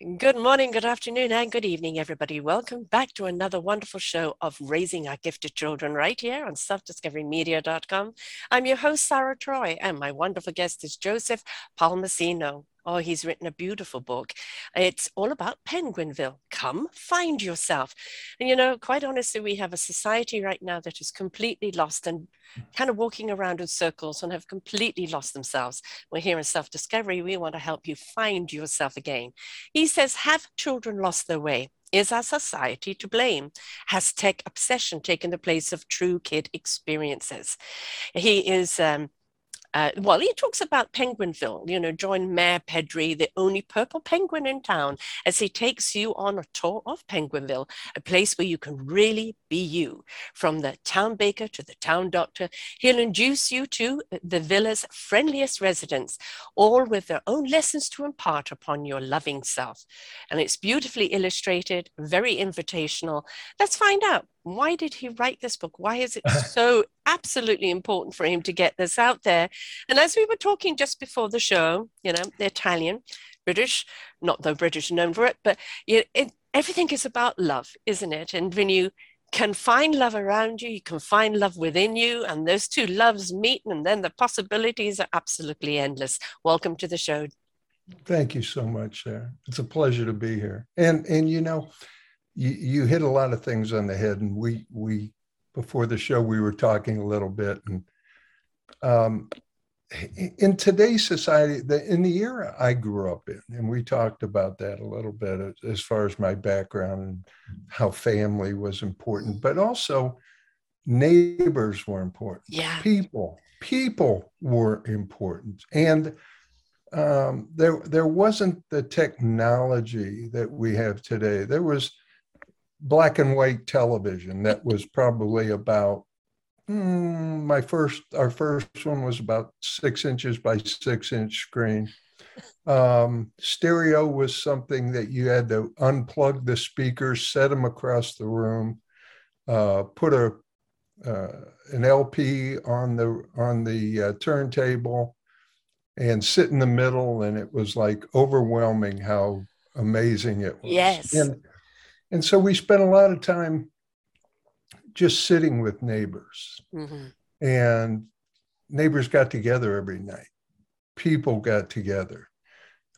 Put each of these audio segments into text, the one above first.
Good morning, good afternoon, and good evening, everybody. Welcome back to another wonderful show of Raising Our Gifted Children right here on selfdiscoverymedia.com. I'm your host, Sarah Troy, and my wonderful guest is Joseph Palmasino. Oh, he's written a beautiful book. It's all about Penguinville. Come find yourself. And you know, quite honestly, we have a society right now that is completely lost and kind of walking around in circles and have completely lost themselves. We're here in self discovery. We want to help you find yourself again. He says, Have children lost their way? Is our society to blame? Has tech obsession taken the place of true kid experiences? He is. Um, uh, well, he talks about Penguinville, you know, join Mayor Pedri, the only purple penguin in town, as he takes you on a tour of Penguinville, a place where you can really be you. From the town baker to the town doctor, he'll induce you to the villa's friendliest residents, all with their own lessons to impart upon your loving self. And it's beautifully illustrated, very invitational. Let's find out why did he write this book? Why is it so absolutely important for him to get this out there? And as we were talking just before the show, you know, the Italian, British, not though British are known for it, but it, it, everything is about love, isn't it? And when you can find love around you, you can find love within you, and those two loves meet, and then the possibilities are absolutely endless. Welcome to the show. Thank you so much, Sarah. It's a pleasure to be here. And and you know, you, you hit a lot of things on the head and we we before the show we were talking a little bit and um, in today's society the, in the era i grew up in and we talked about that a little bit as far as my background and how family was important but also neighbors were important. Yeah. People people were important. And um, there there wasn't the technology that we have today. There was black and white television that was probably about hmm, my first our first one was about six inches by six inch screen. Um, stereo was something that you had to unplug the speakers set them across the room uh, put a uh, an lp on the on the uh, turntable and sit in the middle and it was like overwhelming how amazing it was. Yes. And and so we spent a lot of time just sitting with neighbors. Mm-hmm. And neighbors got together every night. People got together.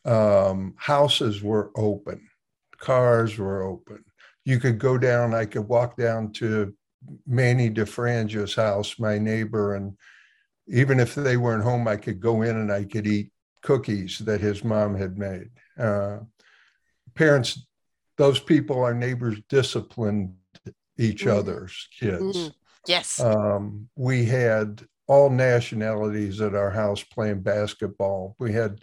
Um, houses were open. Cars were open. You could go down, I could walk down to Manny DeFranja's house, my neighbor, and even if they weren't home, I could go in and I could eat cookies that his mom had made. Uh, parents those people, our neighbors, disciplined each mm. other's kids. Mm. Yes. Um, we had all nationalities at our house playing basketball. We had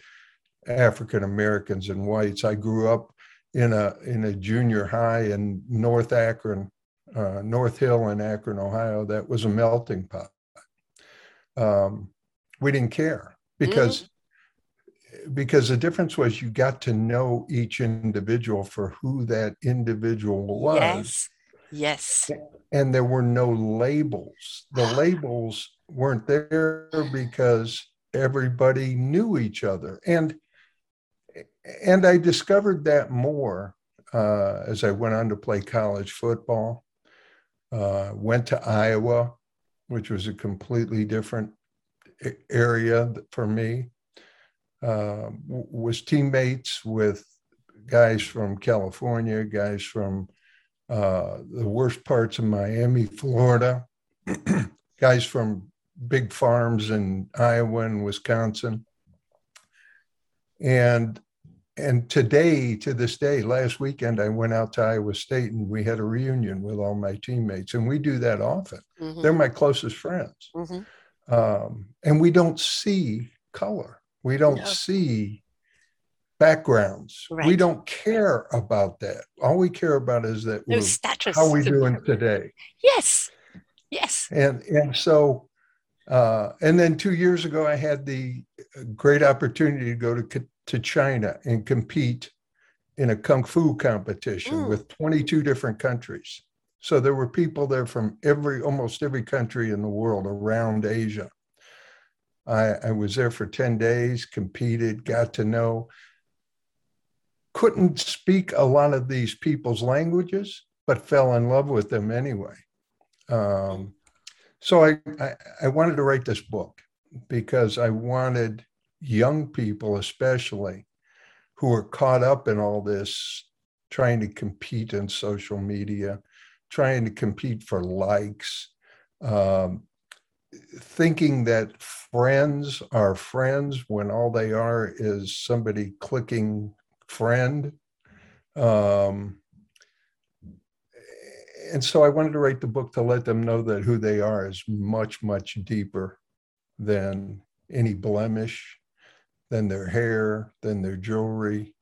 African Americans and whites. I grew up in a in a junior high in North Akron, uh, North Hill in Akron, Ohio. That was a melting pot. Um, we didn't care because mm because the difference was you got to know each individual for who that individual was. Yes. Yes. And there were no labels. The labels weren't there because everybody knew each other. And and I discovered that more uh, as I went on to play college football. Uh, went to Iowa, which was a completely different area for me uh, was teammates with guys from California, guys from uh, the worst parts of Miami, Florida, guys from big farms in Iowa and Wisconsin. And and today, to this day, last weekend, I went out to Iowa State and we had a reunion with all my teammates. And we do that often. Mm-hmm. They're my closest friends. Mm-hmm. Um, and we don't see color we don't see backgrounds. Right. We don't care about that. All we care about is that No we're, how we doing today. Yes. Yes. And and so uh, and then two years ago, I had the great opportunity to go to to China and compete in a kung fu competition Mm. with 22 different countries. So there were people there from every almost every country in the world around Asia. I, I was there for 10 days, competed, got to know, couldn't speak a lot of these people's languages, but fell in love with them anyway. Um, so I, I, I wanted to write this book because I wanted young people, especially, who are caught up in all this, trying to compete in social media, trying to compete for likes, um, thinking that friends are friends when all they are is somebody clicking friend. Um, and so I wanted to write the book to let them know that who they are is much, much deeper than any blemish, than their hair, than their jewelry,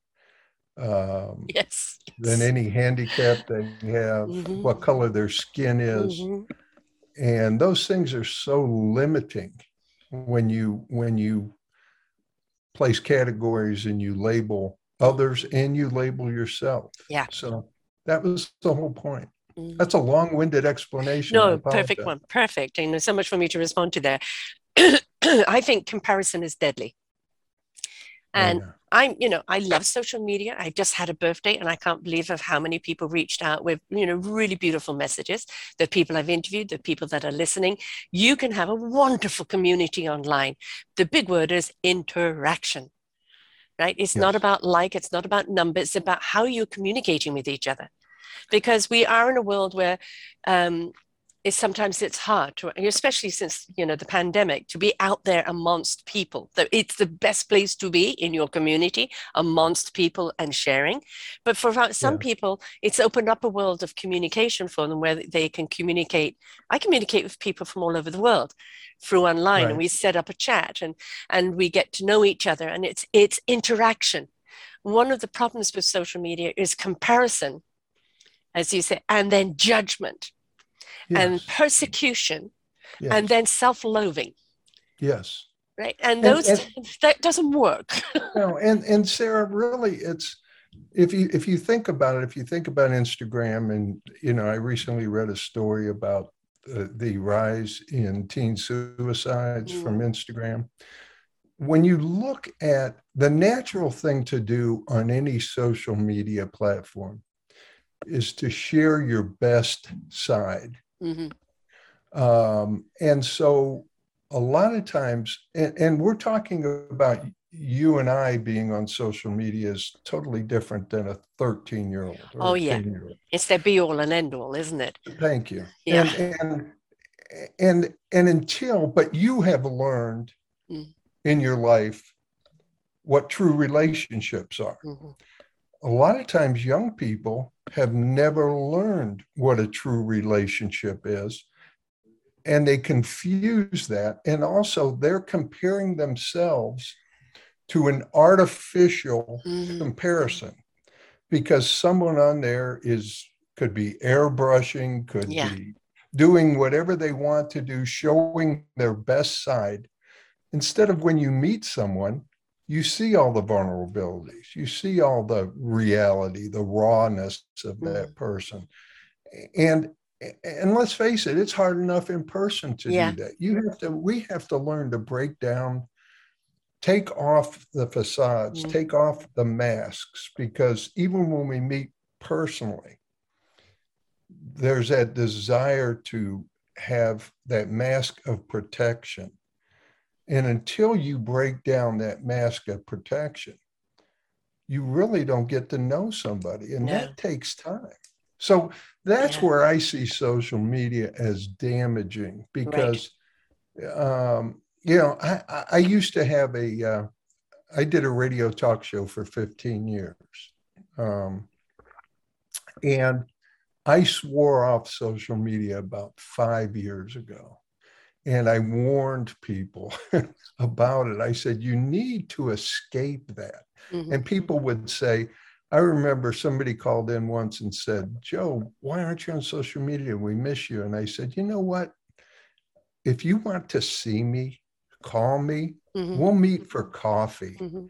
um, Yes. than any handicap they have, Mhm. what color their skin is. Mhm. And those things are so limiting when you when you place categories and you label others and you label yourself. Yeah. So that was the whole point. Mhm. That's a long-winded explanation. No, perfect one. Perfect. And there's so much for me to respond to there. I think comparison is deadly. And Yeah. I'm, you know, I love social media. I just had a birthday and I can't believe of how many people reached out with, you know, really beautiful messages. The people I've interviewed, the people that are listening. You can have a wonderful community online. The big word is interaction, right? It's not about like, it's not about numbers, it's about how you're communicating with each other. Because we are in a world where um, it's sometimes it's hard to especially since you know the pandemic to be out there amongst people. That it's the best place to be in your community amongst people and sharing. But for some Yeah. people it's opened up a world of communication for them where they can communicate. I communicate with people from all over the world through online and we set up a chat and and we get to know each other and it's it's interaction. One of the problems with social media is comparison as you say and then judgment and persecution Yes. and then self-loathing yes. right and And- those and- that doesn't work No, and and Sarah, really, it's if you if you think about it, if you think about Instagram, and you know, I recently read a story about the, the rise in teen suicides Mm. from Instagram. When you look at the natural thing to do on any social media platform is to share your best side. Mhm. Um, and so a lot of times, and, and we're talking about you and I being on social media is totally different than a 13 year old. Oh, yeah. it's their be all and end all isn't it Thank you. Yeah. And, and, and, and until, but you have learned Mm. in your life what true relationships are. Mhm. A lot of times, young people have never learned what a true relationship is. And they confuse that. And also, they're comparing themselves to an artificial Mhm. comparison because someone on there is could be airbrushing, could Yeah. be doing whatever they want to do, showing their best side. Instead of when you meet someone, you see all the vulnerabilities, you see all the reality, the rawness of that person. And and let's face it, it's hard enough in person to Yeah. do that. You have to, we have to learn to break down take off the facades, Mm. take off the masks, because even when we meet personally, there's that desire to have that mask of protection. And until you break down that mask of protection, you really don't get to know somebody. And No. that takes time. So that's Yeah. where I see social media as damaging because um, you know, I, I- I used to have a, uh, I did a radio talk show for 15 years. Um, and I swore off social media about five years ago. And I warned people about it. I said, you need to escape that. Mm-hmm. And people would say, I remember somebody called in once and said, Joe, why aren't you on social media? We miss you. And I said, you know what? If you want to see me, call me. Mm-hmm. We'll meet for coffee. Mm-hmm.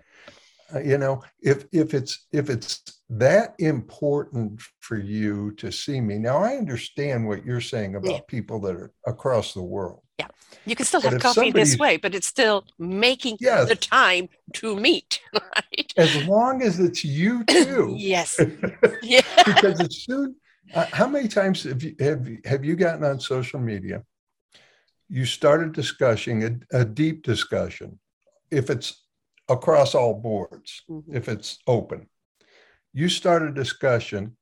Uh, you know, if if it's if it's that important for you to see me. Now I understand what you're saying about yeah. people that are across the world. Yeah. You can still have coffee this way, but it's still making yes, the time to meet, right? As long as it's you too. yes. yeah. because as soon uh, how many times have you have, have you gotten on social media? You started discussing a, a deep discussion. If it's across all boards, mm-hmm. if it's open, you start a discussion,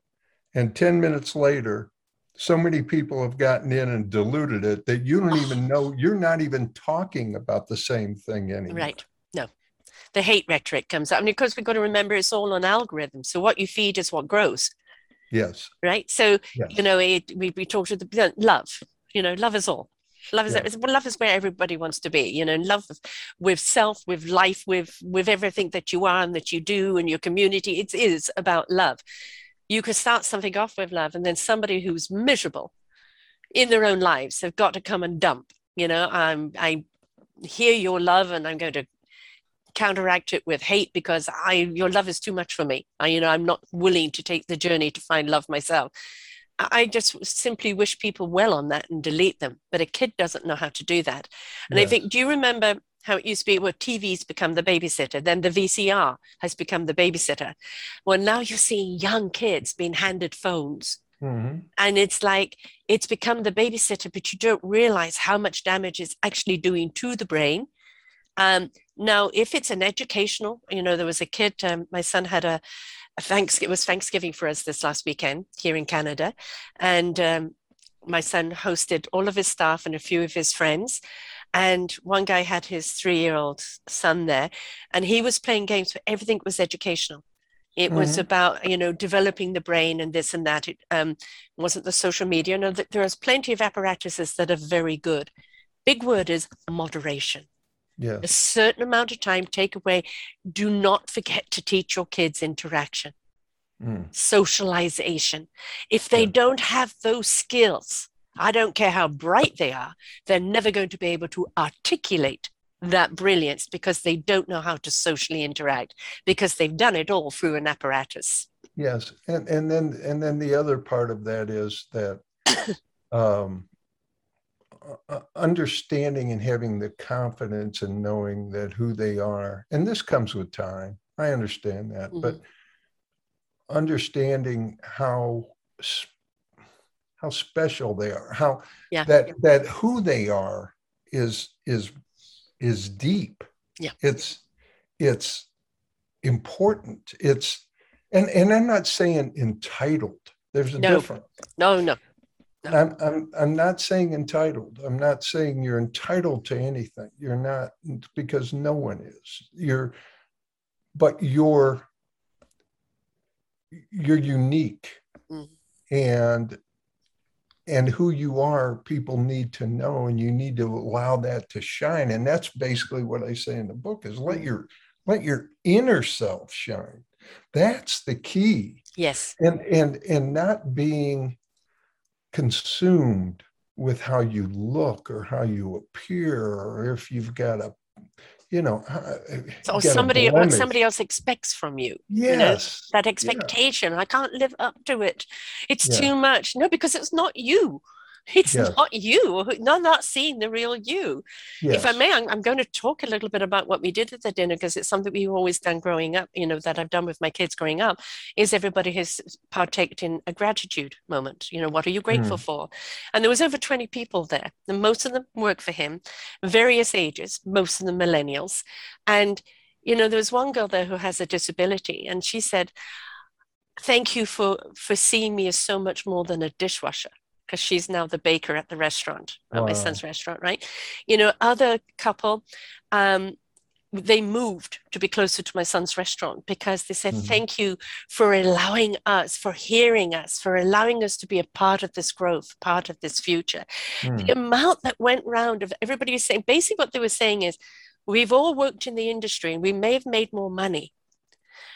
and 10 minutes later, so many people have gotten in and diluted it that you don't even know you're not even talking about the same thing anymore. Right. No. The hate rhetoric comes up. And of course, we've got to remember it's all on algorithms. So what you feed is what grows. Yes. Right. So, yes. you know, it, we, we talked to the love, you know, love is all. Love is well, love is where everybody wants to be, you know, love with self, with life, with with everything that you are and that you do and your community. It is about love you could start something off with love and then somebody who's miserable in their own lives have got to come and dump you know? I'm i hear your love and i'm going to counteract it with hate because i your love is too much for me. I, you know i'm not willing to take the journey to find love myself. I just simply wish people well on that and delete them but a kid doesn't know how to do that. And yes. i think do you remember how it used to be where TV's become the babysitter, then the VCR has become the babysitter. Well, now you're seeing young kids being handed phones. Mm-hmm. And it's like it's become the babysitter, but you don't realize how much damage it's actually doing to the brain. Um, now, if it's an educational, you know, there was a kid, um, my son had a, a Thanksgiving, it was Thanksgiving for us this last weekend here in Canada. And um, my son hosted all of his staff and a few of his friends. And one guy had his three year old son there, and he was playing games, but everything was educational. It mm-hmm. was about, you know, developing the brain and this and that. It um, wasn't the social media. No, there is plenty of apparatuses that are very good. Big word is moderation. Yeah. A certain amount of time take away. Do not forget to teach your kids interaction, mm. socialization. If they yeah. don't have those skills, I don't care how bright they are, they're never going to be able to articulate that brilliance because they don't know how to socially interact because they've done it all through an apparatus. Yes, and and then and then the other part of that is that um, uh, understanding and having the confidence and knowing that who they are, and this comes with time. I understand that, mm-hmm. but understanding how how special they are how yeah. that that who they are is is is deep yeah it's it's important it's and and i'm not saying entitled there's a no. difference no no no. I'm, I'm, I'm not saying entitled. I'm not saying you're entitled to anything. You're not because no one is. You're, but you're, you're unique. Mm. And and who you are people need to know and you need to allow that to shine and that's basically what i say in the book is let your let your inner self shine. That's the key. Yes. And and and not being consumed with how you look or how you appear or if you've got a you know uh, uh, so somebody what somebody else expects from you yes you know, that expectation yeah. i can't live up to it it's yeah. too much no because it's not you it's yes. not you no not seeing the real you yes. if i may I'm, I'm, going to talk a little bit about what we did at the dinner because it's something we've always done growing up you know that i've done with my kids growing up is everybody has partaked in a gratitude moment you know what are you grateful mm. for and there was over 20 people there and most of them work for him various ages most of them millennials and you know there was one girl there who has a disability and she said thank you for for seeing me as so much more than a dishwasher because she's now the baker at the restaurant, wow. my son's restaurant, right? You know, other couple, um, they moved to be closer to my son's restaurant because they said, Mhm. Thank you for allowing us, for hearing us, for allowing us to be a part of this growth, part of this future. Mm. The amount that went round of everybody was saying, basically, what they were saying is, We've all worked in the industry and we may have made more money,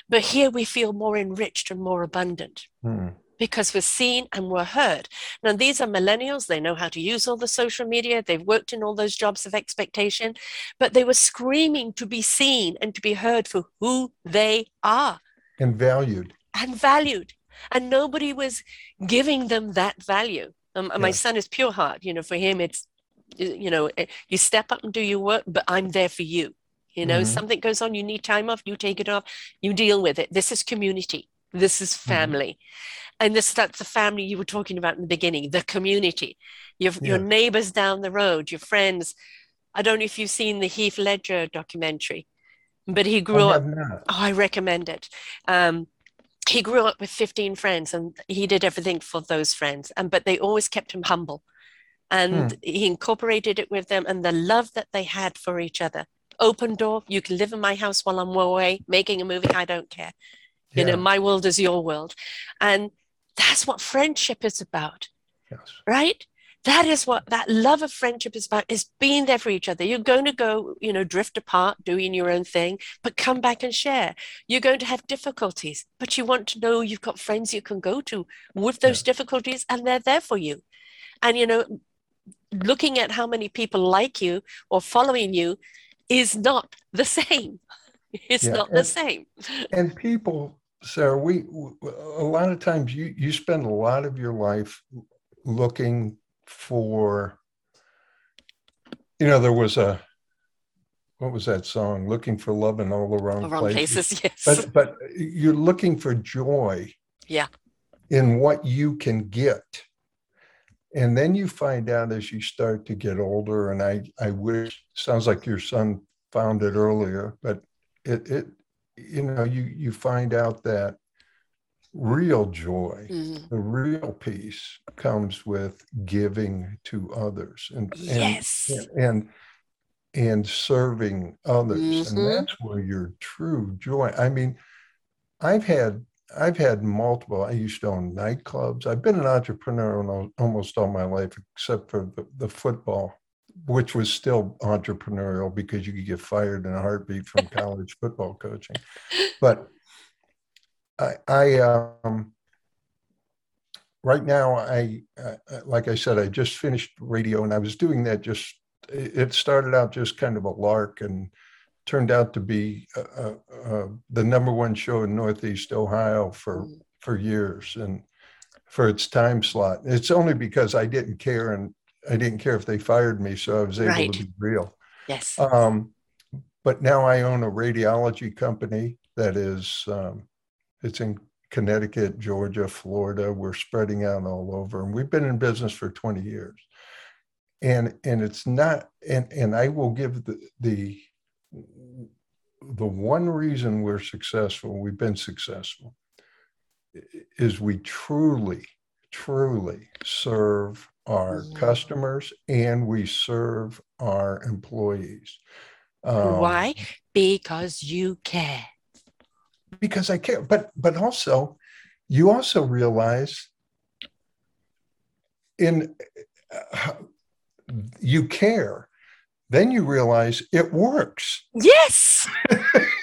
but here we feel more enriched and more abundant Mm. Because we're seen and we're heard. Now, these are millennials. They know how to use all the social media. They've worked in all those jobs of expectation, but they were screaming to be seen and to be heard for who they are And valued. and valued. And nobody was giving them that value. Um, and My son is pure heart. You know, for him, it's, you know, eh, you step up and do your work, but I'm there for you. You know, Mhm. something goes on, you need time off, you take it off, you deal with it. This is community. This is family. And this that's the family you were talking about in the beginning, the community. Your your neighbors down the road, your friends. I don't know if you've seen the Heath Ledger documentary, but he grew I up. Oh, I recommend it. Um, he grew up with 15 friends and he did everything for those friends. And but they always kept him humble. And he incorporated it with them and the love that they had for each other. Open door, you can live in my house while I'm away making a movie. I don't care. You know, my world is your world. And that's what friendship is about Yes. right? That is what that love of friendship is about is being there for each other. You're going to go you know drift apart doing your own thing but come back and share. You're going to have difficulties but you want to know you've got friends you can go to with those difficulties and they're there for you. And you know looking at how many people like you or following you is not the same. It's Yeah, not the same. And people, Sarah, we a lot of times you you spend a lot of your life looking for. You know, there was a. What was that song? Looking for love in all the wrong, the wrong places. places yes But but you're looking for joy. Yeah. In what you can get. And then you find out as you start to get older, and I, I wish sounds like your son found it earlier, but it, it you know, you you find out that real joy, Mhm. the real peace comes with giving to others and and yes and and serving others Mhm. and that's where your true joy i mean i've had i've had multiple i used to own nightclubs i've been an entrepreneur almost all my life except for the, the football which was still entrepreneurial because you could get fired in a heartbeat from college football coaching but i i um right now i uh, like i said i just finished radio and i was doing that just it started out just kind of a lark and turned out to be uh, uh, uh, the number one show in northeast ohio for Mhm. for years and for its time slot it's only because i didn't care and i didn't care if they fired me so i was able Right. to be real yes um, but now I own a radiology company that is, um, it's in Connecticut, Georgia, Florida. We're spreading out all over, and we've been in business for 20 years. And and it's not, and and I will give the the the one reason we're successful, we've been successful, is we truly, truly serve our customers and we serve our employees. Um, Why? Because you care. Because I care, but but also, you also realize in uh, you care, then you realize it works. Yes.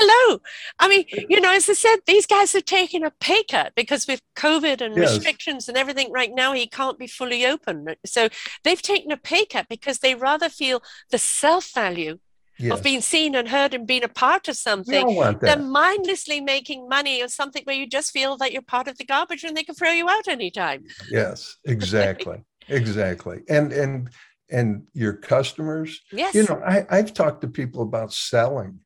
Hello. I mean, you know, as I said, these guys are taking a pay cut because with COVID and Yes. restrictions and everything right now, he can't be fully open. So they've taken a pay cut because they rather feel the self value Yes, of being seen and heard and being a part of something than mindlessly making money or something where you just feel that you're part of the garbage and they can throw you out anytime. Yes, exactly, exactly. And and and your customers, Yes. you know, I, I've talked to people about selling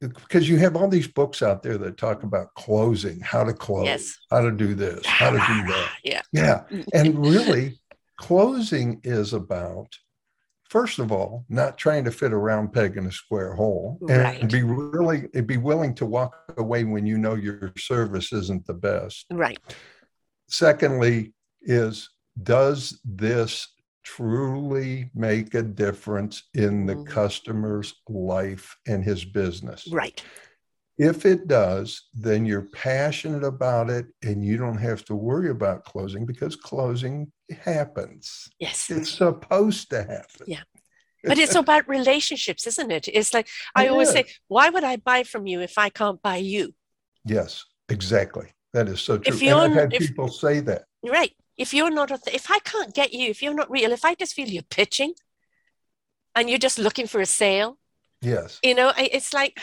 because you have all these books out there that talk about closing, how to close, Yes. how to do this, how to do that. Yeah. Yeah. And really, closing is about, first of all, not trying to fit a round peg in a square hole and Right. be really be willing to walk away when you know your service isn't the best. Right. Secondly, is does this truly make a difference in the Mhm. customer's life and his business. Right. If it does, then you're passionate about it and you don't have to worry about closing because closing happens. Yes. It's supposed to happen. Yeah. But it's about relationships, isn't it? It's like I It always say, why would I buy from you if I can't buy you? Yes, exactly. That is so true. If and I've had if- people say that. Right. If you're not, th- if I can't get you, if you're not real, if I just feel you're pitching and you're just looking for a sale, Yes. you know, it's like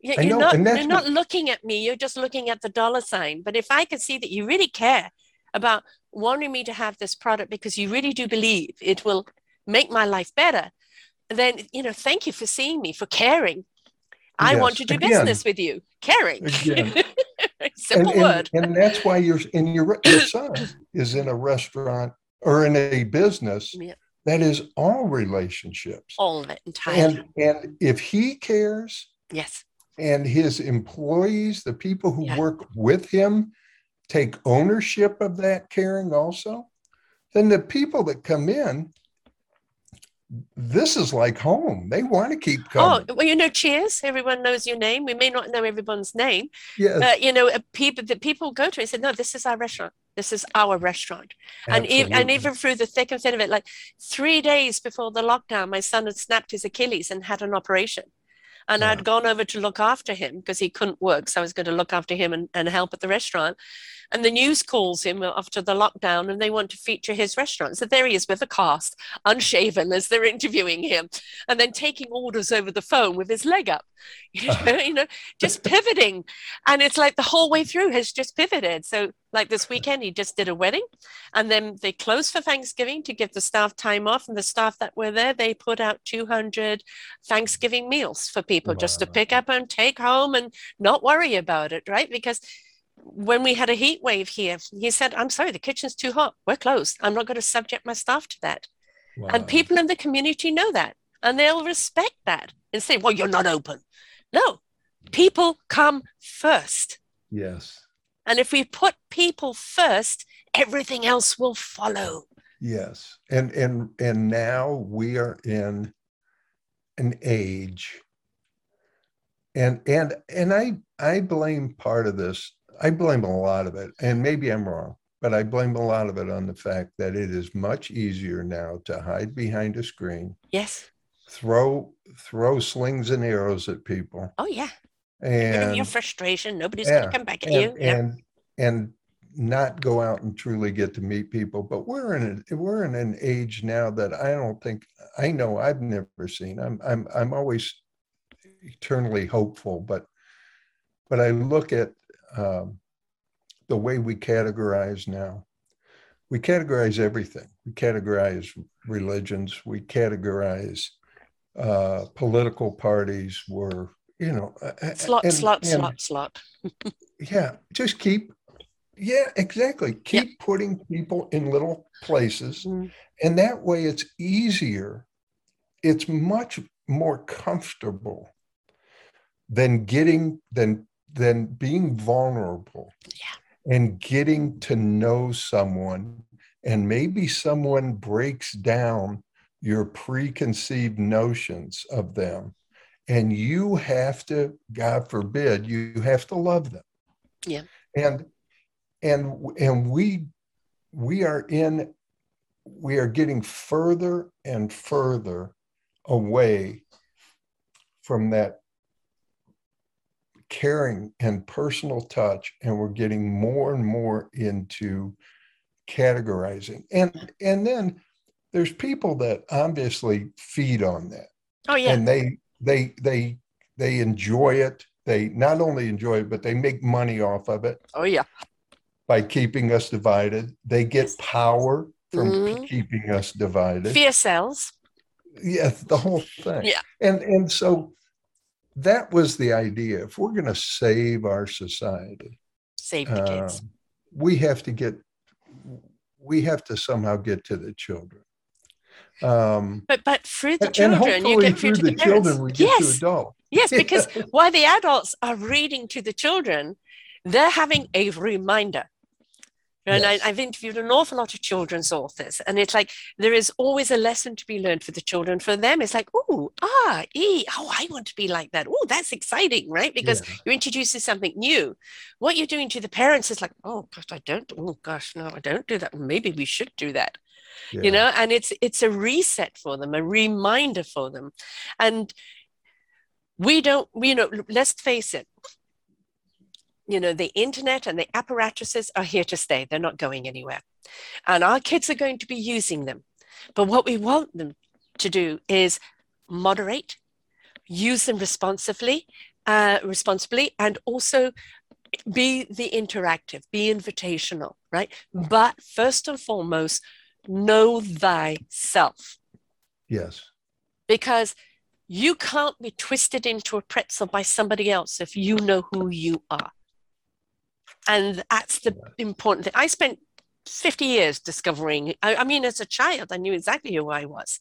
you're know, not, you're what- not looking at me, you're just looking at the dollar sign. But if I can see that you really care about wanting me to have this product because you really do believe it will make my life better, then, you know, thank you for seeing me, for caring. I want to do Again. business with you. Caring. Again. Simple and, word. And, and that's why you're in your, your son is in a restaurant or in a business Yeah. that is all relationships. All of it entirely. And and if he cares yes. and his employees, the people who Yeah. work with him, take ownership of that caring also, then the people that come in, this is like home. They want to keep oh, coming. Oh, well, you know, cheers. Everyone knows your name. We may not know everyone's name, yes, but you know, people that people go to and say, no, this is our restaurant. This is our restaurant. And, ev- and even through the thick and thin of it, like three days before the lockdown, my son had snapped his Achilles and had an operation. And Yeah. I'd gone over to look after him because he couldn't work. So I was going to look after him and, and help at the restaurant. And the news calls him after the lockdown and they want to feature his restaurant. So there he is with a cast, unshaven as they're interviewing him, and then taking orders over the phone with his leg up, you know, you know just pivoting. And it's like the whole way through has just pivoted. So, like this weekend, he just did a wedding and then they closed for Thanksgiving to give the staff time off. And the staff that were there, they put out 200 Thanksgiving meals for people just to pick up and take home and not worry about it, right? Because when we had a heat wave here, he said, I'm sorry, the kitchen's too hot. We're closed. I'm not going to subject my staff to that. And people in the community know that and they'll respect that and say, well, you're not open. No, people come first. yes, And if we put people first, everything else will follow. yes, and and and now we are in an age, and and and I I blame part of this. I blame a lot of it, and maybe I'm wrong, but I blame a lot of it on the fact that it is much easier now to hide behind a screen, Yes. throw throw slings and arrows at people, Oh, yeah. And your frustration. Nobody's yeah, going to come back at you. and, Yeah. and and not go out and truly get to meet people. But we're in a, we're in an age now that I don't think I know I've never seen. I'm I'm I'm always eternally hopeful, but but I look at um, the way we categorize now. We categorize everything. We categorize religions. We categorize uh, political parties. We're you know Slot, and- slot, and- slot, slot. yeah just keep yeah exactly keep putting people in little places Mm. and that way it's easier it's much more comfortable than getting than than being vulnerable Yeah. and getting to know someone and maybe someone breaks down your preconceived notions of them and you have to god forbid you have to love them Yeah. and and and we we are in we are getting further and further away from that caring and personal touch and we're getting more and more into categorizing and and then there's people that obviously feed on that Oh, yeah. and they they they they enjoy it they not only enjoy it but they make money off of it oh, yeah. by keeping us divided they get power from Mhm. keeping us divided Fear sells. yes the whole thing Yeah. and and so that was the idea. If we're going to save our society Save the kids. um, we have to get we have to somehow get to the children. Um But but through the and, and children, you get through, through to the the, children we get yes, to adults. Yes, because while the adults are reading to the children, they're having a reminder. And Yes. I, I've interviewed an awful lot of children's authors, and it's like there is always a lesson to be learned for the children. For them, it's like, oh, ah, e, oh, I want to be like that. Oh, that's exciting, right? Because Yeah. you're introducing something new. What you're doing to the parents is like, oh gosh, I don't. Oh gosh, no, I don't do that. Maybe we should do that. Yeah. You know, and it's it's a reset for them, a reminder for them, and we don't. You know, let's face it. You know, the internet and the apparatuses are here to stay. They're not going anywhere, and our kids are going to be using them. But what we want them to do is moderate, use them responsively, uh, responsibly, and also be the interactive, be invitational, right? But first and foremost, know thyself Yes. because you can't be twisted into a pretzel by somebody else if you know who you are. And that's the important thing. I spent 50 years discovering, I, I mean, as a child, I knew exactly who I was.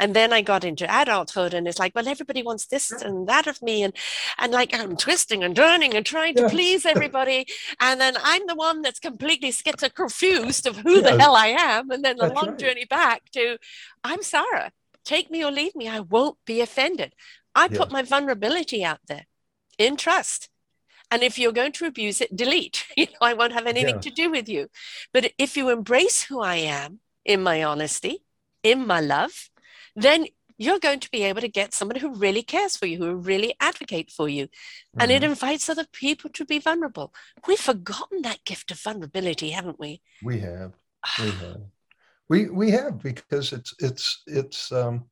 And then I got into adulthood, and it's like, well, everybody wants this and that of me, and and like I'm twisting and turning and trying to Yeah. please everybody, and then I'm the one that's completely schizophrenic confused of who the hell I am, and then the That's long right. journey back to, I'm Sarah, take me or leave me, I won't be offended. I Yes. put my vulnerability out there in trust. And if you're going to abuse it, delete. You know, I won't have anything to do with you. But if you embrace who I am in my honesty, in my love, then you're going to be able to get someone who really cares for you, who really advocate for you. And it Mhm. invites other people to be vulnerable. We've forgotten that gift of vulnerability, haven't we? we have. We have. We we have because it's it's it's um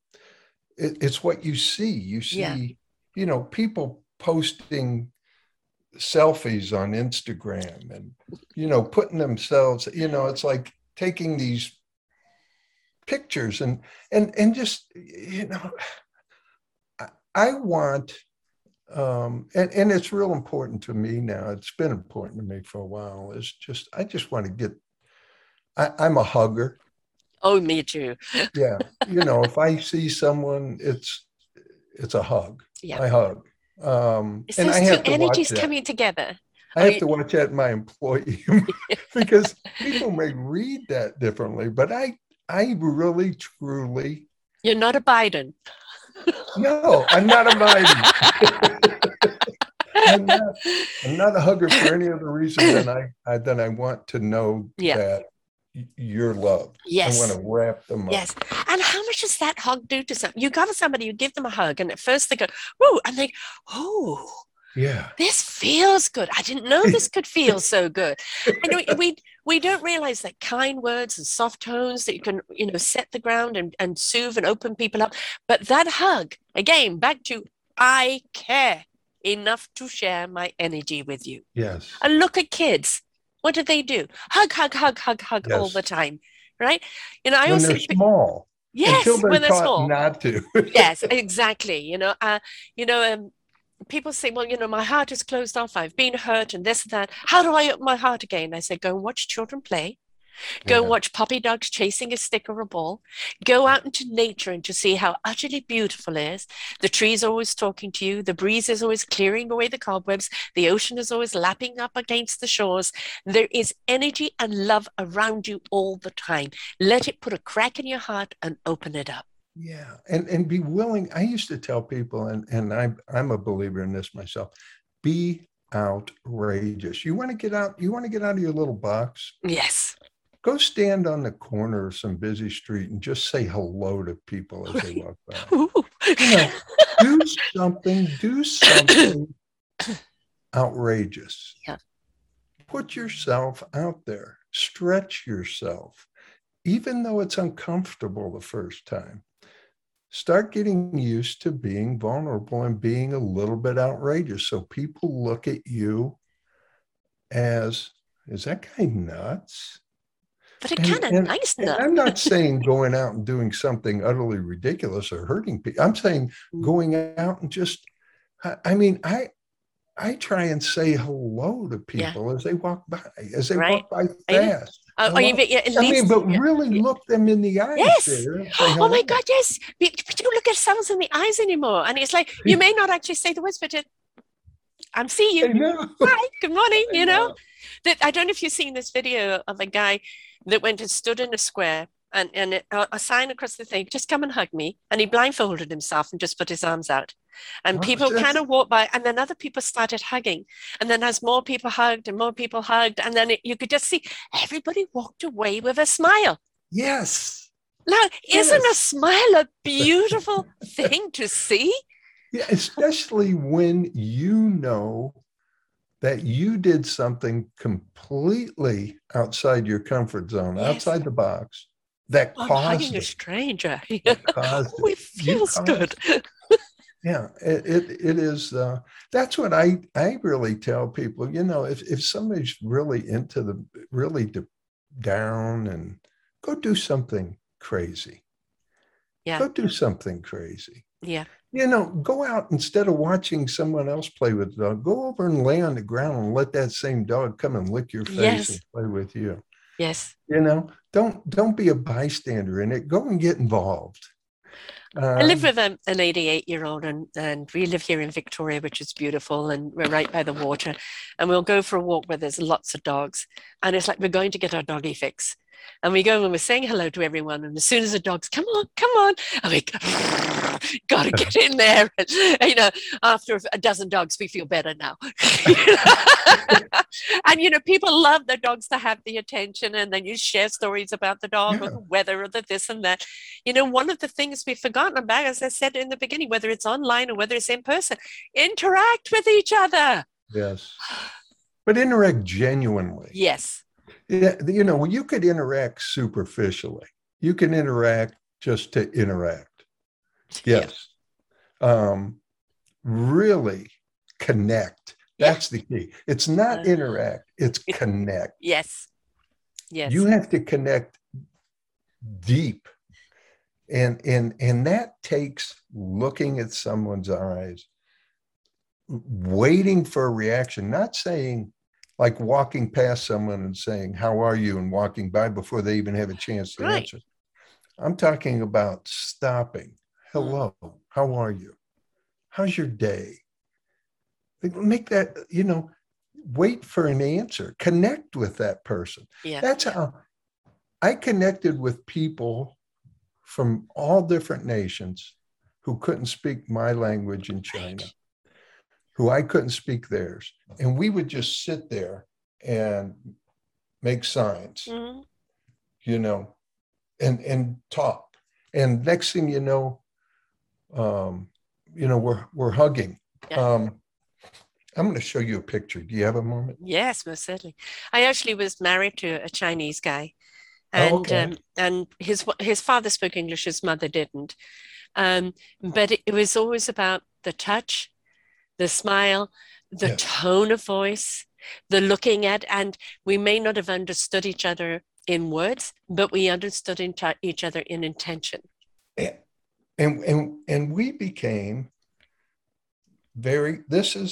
it, it's what you see. You see, Yeah. you know, people posting selfies on Instagram and you know putting themselves, you know, it's like taking these pictures and and and just you know I, I want um and and it's real important to me now. It's been important to me for a while. Is just i just want to get I, i'm a hugger. Oh, me too. yeah. You know if i see someone it's it's a hug. Yeah. i hug um It's and i two have to watch energies coming together. i have you- to watch in my employee because people may read that differently but i i really truly You're not a Biden. no i'm not a biden I'm not, I'm not a hugger for any other reason than I, I than I want to know Yeah. that y- you're. Yes. I want to wrap them up. Yes. And how much does that hug do to something? You cover somebody, you give them a hug, and at first they go, whoa, and they, oh, Yeah. this feels good. I didn't know this could feel so good. And we, we we don't realize that kind words and soft tones that you can, you know, set the ground and, and soothe and open people up. But that hug, again, back to I care enough to share my energy with you. Yes. And look at kids. What do they do? Hug, hug, hug, hug, hug all the time. Right? You know, I when always they're think, small. yes, they're when they're small not to. yes exactly you know uh you know um people say well you know my heart is closed off i've been hurt and this and that how do i open my heart again i say go and watch children play go Yeah. watch puppy dogs chasing a stick or a ball go out into nature and to see how utterly beautiful it is the trees are always talking to you the breeze is always clearing away the cobwebs the ocean is always lapping up against the shores there is energy and love around you all the time let it put a crack in your heart and open it up Yeah, and and be willing. I used to tell people, and and I'm I'm a believer in this myself. Be outrageous. You want to get out. You want to get out of your little box. yes Go stand on the corner of some busy street and just say hello to people as they walk by. You know, do something. Do something outrageous. Yeah. Put yourself out there. Stretch yourself, even though it's uncomfortable the first time start getting used to being vulnerable and being a little bit outrageous so people look at you as is that guy nuts but it kind of nice and i'm not saying going out and doing something utterly ridiculous or hurting people i'm saying Mm. going out and just i, I mean i i try and say hello to Yeah. people as they walk by as they Right. walk by fast Oh, oh, you, yeah, at I mean, but yeah. really yeah. look them in the eyes Yes. there Oh my. God, yes. We don't look ourselves in the eyes anymore. And it's like, you may not actually say the words, but it, I'm see you. Hi, good morning. I You know, know. that I don't know if you've seen this video of a guy that went and stood in a square and, and it- a, a sign across the thing, just come and hug me. And he blindfolded himself and just put his arms out. And Oh, people kind of walked by, and then other people started hugging. And then as more people hugged and more people hugged, and then it, you could just see everybody walked away with a smile. Yes. Now, isn't a smile a beautiful thing to see? Yeah, especially when you know that you did something completely outside your comfort zone, Yes. outside the box, that I'm caused a stranger. that caused oh, it. it feels good. Yeah, it, it, it is. Uh, that's what I, I really tell people, you know, if, if somebody's really into the, really de- down and go do something crazy. Yeah. Go do something crazy. Yeah. You know, go out instead of watching someone else play with the dog, go over and lay on the ground and let that same dog come and lick your face Yes. and play with you. Yes. You know, don't don't be a bystander in it. Go and get involved. I live Um, with um, an 88 year old, and, and we live here in Victoria, which is beautiful, and we're right by the water. And we'll go for a walk where there's lots of dogs, and it's like we're going to get our doggy fix. And we go and we're saying hello to everyone, and as soon as the dogs come on, come on, and we got to get in there. And, you know, after a dozen dogs, we feel better now. and you know, people love their dogs to have the attention, and then you share stories about the dog or the weather or the this and that you know, one of the things we've forgotten about, as I said in the beginning, whether it's online or whether it's in person, interact with each other. Yes. But interact genuinely. Yes. Yeah, you know, you could interact superficially. You can interact just to interact. Yes. Um, really connect. Yeah. That's the key. It's not Uh, interact, it's connect. Yes. Yes. You have to connect deep. And and and that takes looking at someone's eyes, waiting for a reaction, not saying like walking past someone and saying, How are you? and walking by before they even have a chance to Right. answer. I'm talking about stopping. Mm. Hello, how are you? How's your day? Make that, you know, wait for an answer, connect with that person. yeah. That's how I connected with people from all different nations who couldn't speak my language in China, Right. Who I couldn't speak theirs. And we would just sit there and make signs, Mhm. you know, and and talk. And next thing you know, um, you know, we're we're hugging. Yeah. Um, I'm going to show you a picture. Do you have a moment? Yes, most certainly. I actually was married to a Chinese guy, Oh, and okay. um, and his his father spoke English, his mother didn't. Um, but it, it was always about the touch, the smile, the Yeah. tone of voice, the looking at, and we may not have understood each other in words, but we understood each other in intention. and and and, and we became very this is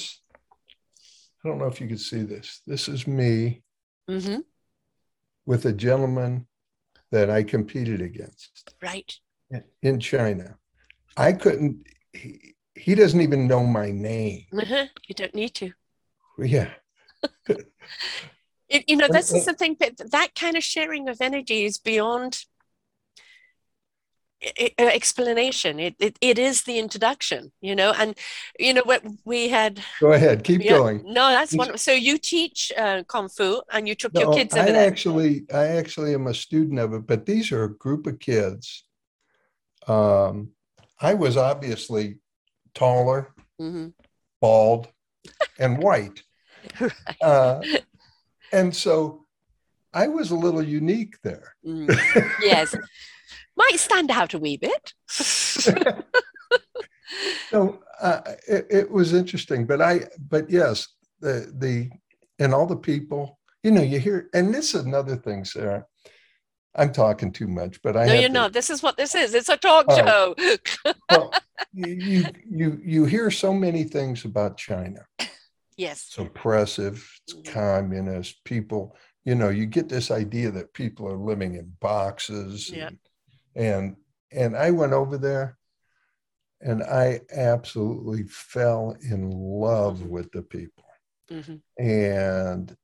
i don't know if you can see this this is me hmm with a gentleman that i competed against Right. in- in china i couldn't he, he doesn't even know my name Uh-huh. You don't need to. yeah It, you know, this is and- something that that kind of sharing of energy is beyond explanation. It, it it is the introduction, you know, and you know what we had. go ahead keep yeah, going No, that's one. So you teach uh, kung fu, and you took your No, kids I over actually, I actually am a student of it, but these are a group of kids. Um, I was obviously taller, hmm bald, and white. Right. Uh, and so I was a little unique there. Mm. Yes, might stand out a wee bit. So uh, it, it was interesting, but I, but yes, the the and all the people, you know, you hear, and this is another thing, Sarah. I'm talking too much, but I no, you're to- not. This is what this is. It's a talk Oh. show. well, you, you you hear so many things about China. yes. It's oppressive, it's Mhm. communist. People, you know, you get this idea that people are living in boxes. Yeah. And, and and I went over there, and I absolutely fell in love Mhm. with the people. Mhm. And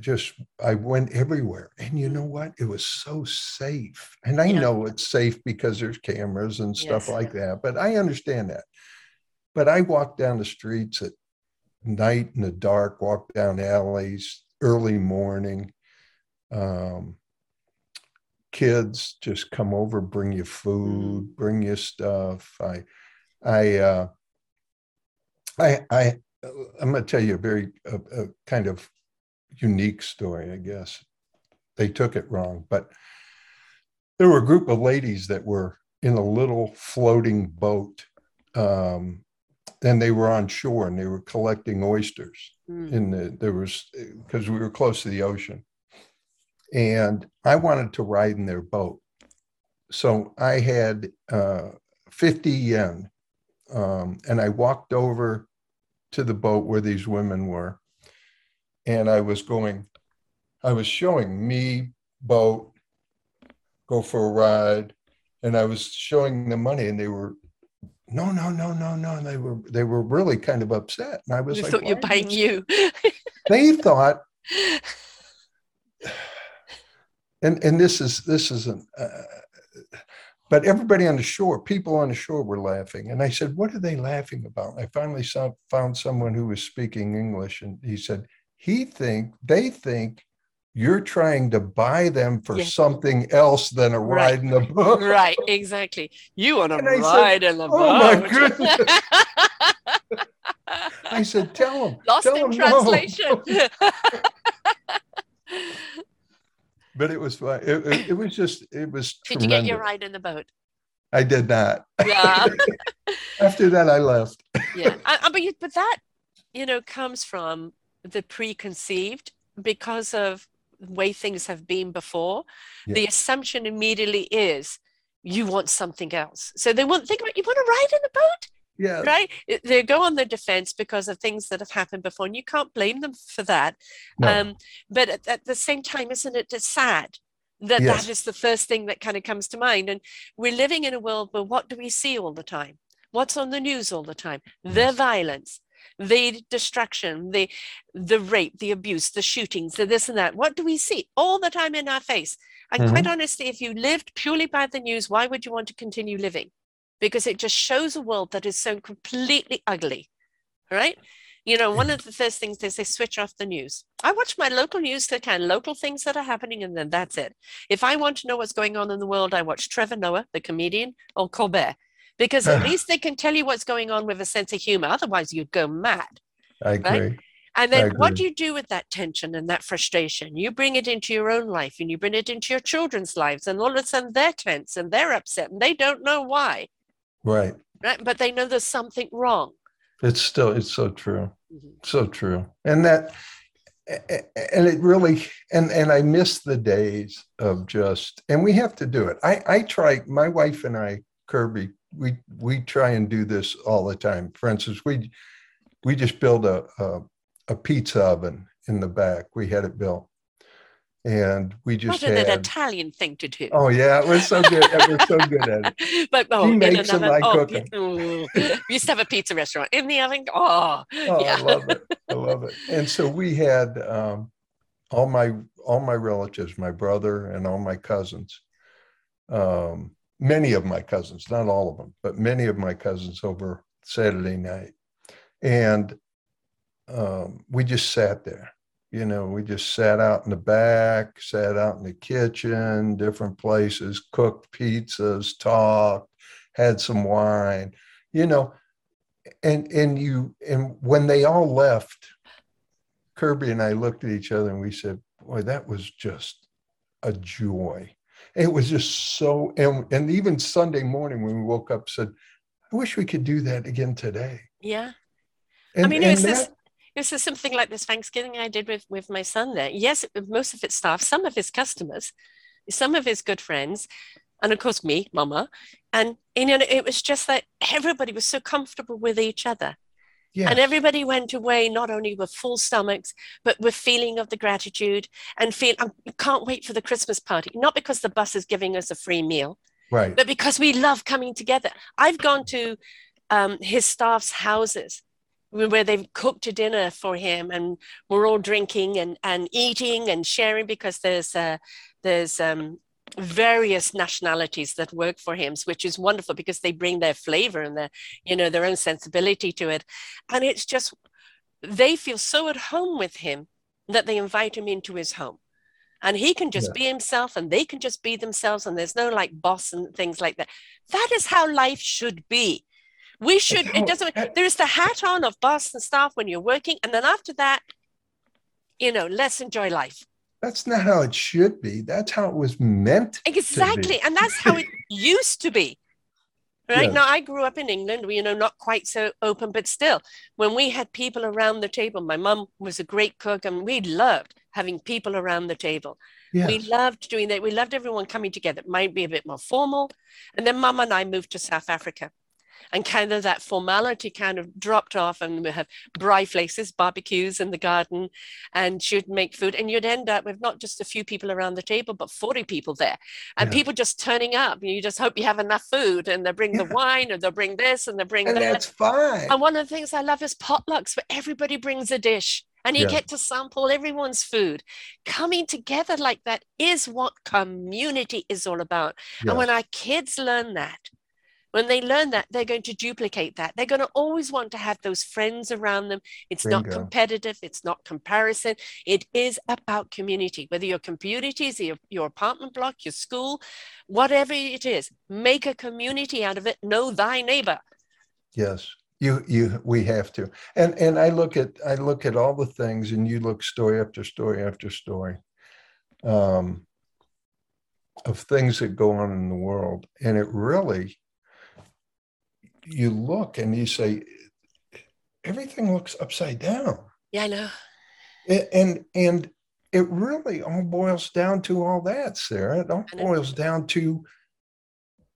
just I went everywhere. And you know Mm. what? It was so safe. And I Yeah. know it's safe because there's cameras and stuff Yes. like that, but I understand that. But I walked down the streets at night in the dark, walked down alleys early morning. Um, kids just come over, bring you food, bring you stuff. I, I, uh, I, I, I'm going to tell you a very a, a kind of unique story, I guess. They took it wrong, but there were a group of ladies that were in a little floating boat. Um, and they were on shore and they were collecting oysters Mm. in the there was because we were close to the ocean and i wanted to ride in their boat so i had uh, 50 yen um, and i walked over to the boat where these women were and i was going i was showing me boat go for a ride and i was showing them money and they were no no no no no and they were they were really kind of upset and i was You like thought you're "Why are buying you. they thought and and this is this isn't uh, but everybody on the shore people on the shore were laughing and i said what are they laughing about i finally saw, found someone who was speaking english and he said he think they think you're trying to buy them for Yes. something else than a Right. ride in the boat right, exactly. You want to I said, ride in the "Oh my boat. goodness." i said tell them Lost tell in 'em no." translation. but it was fun it, it, it was just it was Did you get your ride in the boat? i did not Yeah. after that i left yeah I, I- but, you, but that you know comes from the preconceived because of the way things have been before. The assumption immediately is you want something else. So they want think about you want to ride in the boat? Yeah. Right? They go on the defense because of things that have happened before and you can't blame them for that. No. um, but at, at the same time isn't it just sad that Yes. that is the first thing that kind of comes to mind? And we're living in a world where what do we see all the time? What's on the news all the time? The violence the destruction the the rape the abuse the shootings the this and that. What do we see? All the time in our face. And mm-hmm. quite honestly if you lived purely by the news why would you want to continue living? Because it just shows a world that is so completely ugly right? You know one mm. of the first things they say switch off the news. I watch my local news that kind local things that are happening and then that's it. If i want to know what's going on in the world i watch trevor noah the comedian or colbert because at least they can tell you what's going on with a sense of humor otherwise you'd go mad i agree and then what do you do with that tension and that frustration? You bring it into your own life and you bring it into your children's lives, and all of a sudden they're tense and they're upset and they don't know why, right right? But they know there's something wrong. it's still it's so true Mhm. so true and that and it really and and i miss the days of just and we have to do it i i try my wife and i kirby we we try and do this all the time for instance we we just built a a, a pizza oven in the back we had it built and we just Not an Italian thing to do. oh yeah it was so good it was so good at it but oh, in makes an them. I oh, cook. Ooh. we used to have a pizza restaurant in the oven. Oh, Oh, Yeah. I love it. I love it. And so we had um, all my all my relatives, my brother and all my cousins, um, many of my cousins, not all of them, but many of my cousins over Saturday night, and um, we just sat there. You know, we just sat out in the back, sat out in the kitchen, different places, cooked pizzas, talked, had some wine. You know, and and you and when they all left kirby and i looked at each other and we said boy that was just a joy it was just so and, and even sunday morning when we woke up said i wish we could do that again today yeah. and, I mean, it was this. that- This is something like this Thanksgiving I did with with my son. There, yes, most of its staff, some of his customers, some of his good friends, and of course me, Mama, and you know, it was just that everybody was so comfortable with each other. Yeah And everybody went away not only with full stomachs, but with feeling of the gratitude and feel I can't wait for the Christmas party. Not because the bus is giving us a free meal, right. but because we love coming together. I've gone to um, his staff's houses where they've cooked a dinner for him and we're all drinking and, and eating and sharing because there's uh, there's um, various nationalities that work for him which is wonderful because they bring their flavor and their you know their own sensibility to it. And it's just they feel so at home with him that they invite him into his home. And he can just yeah. be himself and they can just be themselves and there's no like boss and things like that. That is how life should be. We should it doesn't there's the hat on of boss and staff when you're working and then after that you know let's enjoy life that's not how it should be. That's how it was meant exactly and that's how it used to be. Right? Yes. now i grew up in england you know not quite so open but still when we had people around the table my mum was a great cook and we loved having people around the table. Yes. we loved doing that. We loved everyone coming together. It might be a bit more formal. And then mum and i moved to south africa and kind of that formality kind of dropped off and we have braai places barbecues in the garden and she'd make food and you'd end up with not just a few people around the table but 40 people there and yeah. people just turning up you just hope you have enough food and they bring yeah. the wine or they'll bring this and they bring and that that's fine and one of the things i love is potlucks where everybody brings a dish and you yeah. get to sample everyone's food. Coming together like that is what community is all about. And when our kids learn that, when they learn that, they're going to duplicate that. They're going to always want to have those friends around them. It's Bingo. not competitive, it's not comparison. It is about community, whether your community is your, your apartment block, your school, whatever it is, make a community out of it. Know thy neighbor. Yes you you we have to and and i look at i look at all the things and you look story after story after story um of things that go on in the world and it really you look and you say, everything looks upside down. Yeah, I know. And and it really all boils down to all that, Sarah. It all boils down to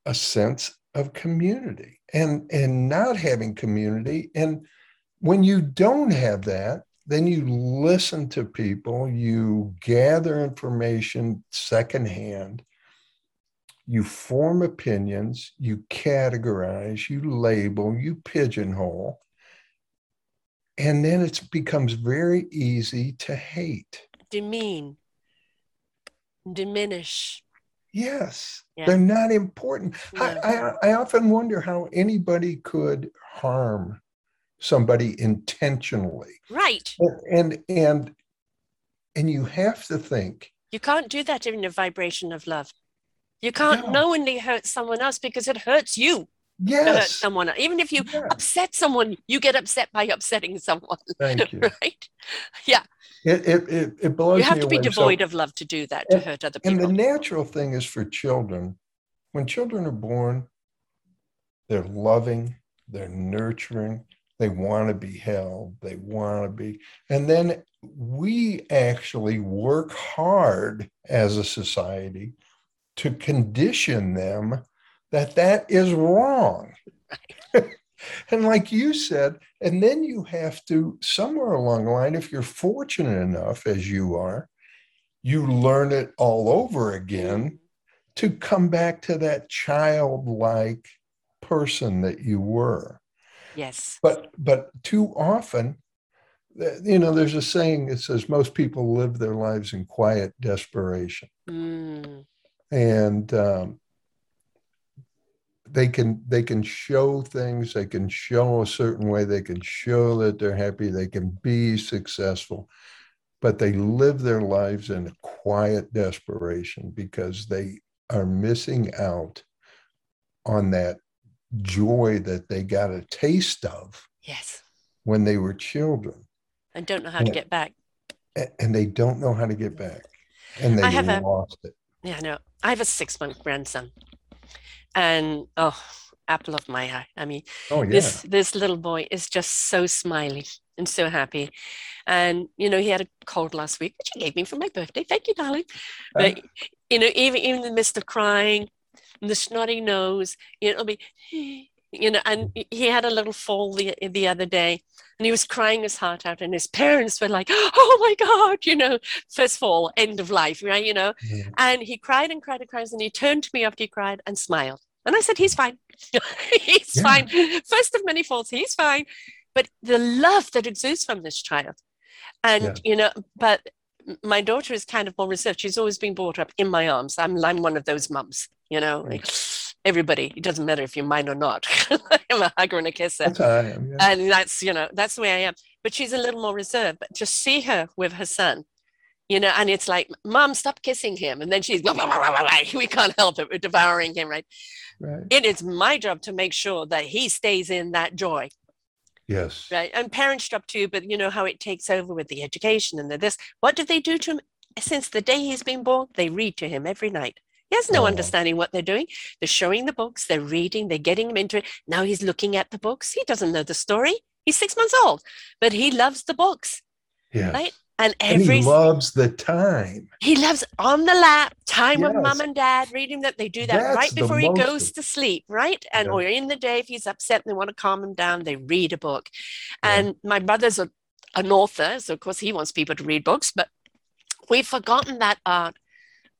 a sense of community and and not having community. And when you don't have that, then you listen to people, you gather information secondhand, you form opinions, you categorize, you label, you pigeonhole, and then it becomes very easy to hate, demean, diminish. Yes, yeah. they're not important. I, I, I often wonder how anybody could harm somebody intentionally. Right. And and and you have to think you can't do that in a vibration of love. You can't no. knowingly hurt someone else because it hurts you. Yes. To hurt someone. Even if you yes. upset someone, you get upset by upsetting someone. Thank you. right? Yeah. It, it, it, it blows You have to be away. devoid so, of love to do that, to and, hurt other people. And the natural thing is for children, when children are born, they're loving, they're nurturing, they want to be held, they want to be. And then we actually work hard as a society to condition them that that is wrong. and like you said, and then you have to, somewhere along the line, if you're fortunate enough, as you are, you learn it all over again to come back to that childlike person that you were. Yes. But but too often, you know, there's a saying that says most people live their lives in quiet desperation. Mm and um, they can they can show things they can show a certain way they can show that they're happy they can be successful but they live their lives in quiet desperation because they are missing out on that joy that they got a taste of yes. when they were children. And don't know how and, to get back. and they don't know how to get back. And they have lost a, it yeah no I have a six month grandson, and oh, apple of my eye. I mean, oh, yeah. this this little boy is just so smiley and so happy. And you know, he had a cold last week, which he gave me for my birthday. Thank you, darling. But uh, you know, even even in the midst of crying, and the snotty nose, you know, it'll be you know, and he had a little fall the, the other day and he was crying his heart out and his parents were like, oh my God, you know, first fall, end of life, right? You know, yeah. and he cried and cried and cried and he turned to me after he cried and smiled. And I said, he's fine. he's yeah. fine. First of many falls, he's fine. But the love that exudes from this child. And, yeah. you know, but my daughter is kind of more reserved. She's always been brought up in my arms. I'm, I'm one of those mums, you know, like, everybody. It doesn't matter if you're mine or not. I'm a hugger and a kisser. That's I am. Yeah. And that's, you know, that's the way I am. But she's a little more reserved. But just see her with her son, you know, and it's like, Mom, stop kissing him. And then she's, blah, blah, blah, we can't help it. We're devouring him, right? right? It is my job to make sure that he stays in that joy. Yes. Right. And parents' job too, but you know how it takes over with the education and the this. What do they do to him since the day he's been born? They read to him every night. He has no oh. understanding what they're doing. They're showing the books, they're reading, they're getting him into it. Now he's looking at the books. He doesn't know the story. He's six months old, but he loves the books. Yes. Right? And every and he loves the time. He loves on the lap, time yes. with mom and dad, reading that. They do that That's right before he goes of... to sleep, right? And yeah. or in the day, if he's upset and they want to calm him down, they read a book. Yeah. And my brother's a, an author, so of course he wants people to read books, but we've forgotten that art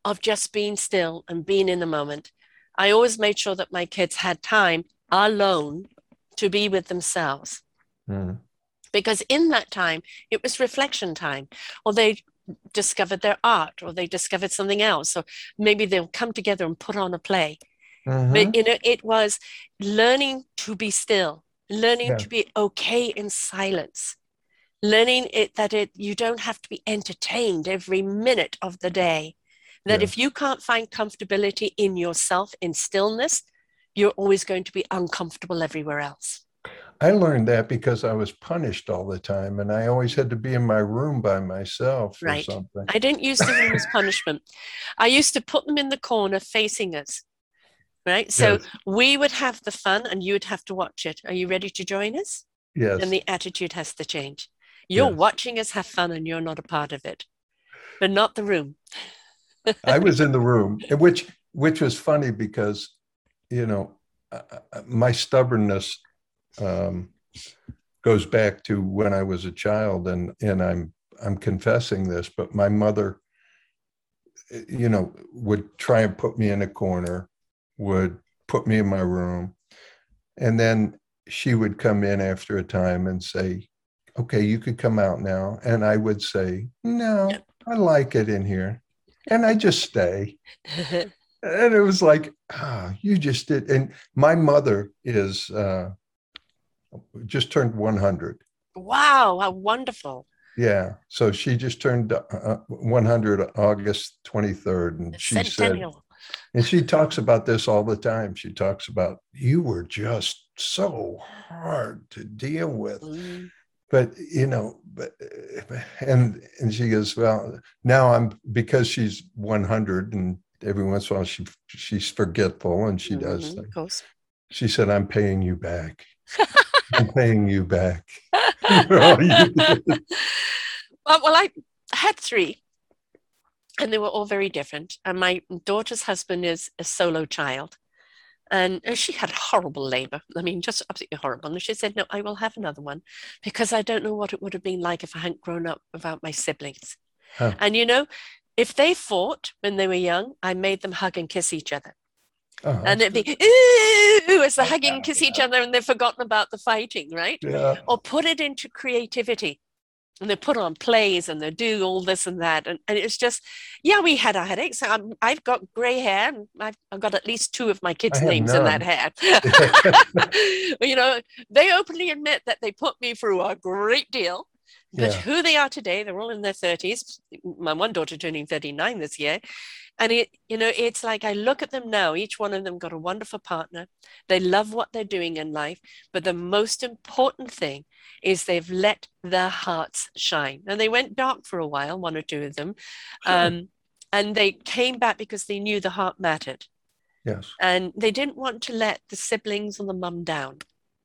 of just being still and being in the moment. I always made sure that my kids had time alone to be with themselves. Mm. Because in that time, it was reflection time, or they discovered their art, or they discovered something else, or maybe they'll come together and put on a play. Mm-hmm. But you know, it was learning to be still, learning yeah. to be okay in silence, learning it that it you don't have to be entertained every minute of the day that yeah. if you can't find comfortability in yourself in stillness, you're always going to be uncomfortable everywhere else. I learned that because I was punished all the time and I always had to be in my room by myself right. or something. I didn't use the room as punishment. I used to put them in the corner facing us. Right. So yes. we would have the fun and you would have to watch it. Are you ready to join us? Yes. And the attitude has to change. You're yes. watching us have fun and you're not a part of it, but not the room. I was in the room, which which was funny because, you know, uh, uh, my stubbornness um, goes back to when I was a child, and and I'm I'm confessing this, but my mother, you know, would try and put me in a corner, would put me in my room, and then she would come in after a time and say, "Okay, you could come out now," and I would say, "No, I like it in here." And I just stay. and it was like, ah, you just did. And my mother is uh, just turned 100. Wow, how wonderful. Yeah. So she just turned uh, 100 August 23rd. And she Centennial. said, and she talks about this all the time. She talks about, you were just so hard to deal with. Mm-hmm but you know but and and she goes well now i'm because she's 100 and every once in a while she she's forgetful and she mm-hmm, does of course. she said i'm paying you back. I'm paying you back. Well, well i had three and they were all very different and my daughter's husband is a solo child and uh, she had horrible labor. I mean, just absolutely horrible. And she said, No, I will have another one because I don't know what it would have been like if I hadn't grown up without my siblings. And you know, if they fought when they were young, I made them hug and kiss each other. Oh, and it'd be ooh, as they hugging and kiss each other and they've forgotten about the fighting, right? Yeah. Or put it into creativity and they put on plays and they do all this and that and, and it's just yeah we had our headaches i have got gray hair and I've, I've, got at least two of my kids names none. in that hair you know they openly admit that they put me through a great deal but yeah. who they are today they're all in their 30s my one daughter turning 39 this year and it you know it's like i look at them now each one of them got a wonderful partner. They love what they're doing in life but the most important thing is they've let their hearts shine. And they went dark for a while one or two of them um, and they came back because they knew the heart mattered. Yes. And they didn't want to let the siblings or the mum down.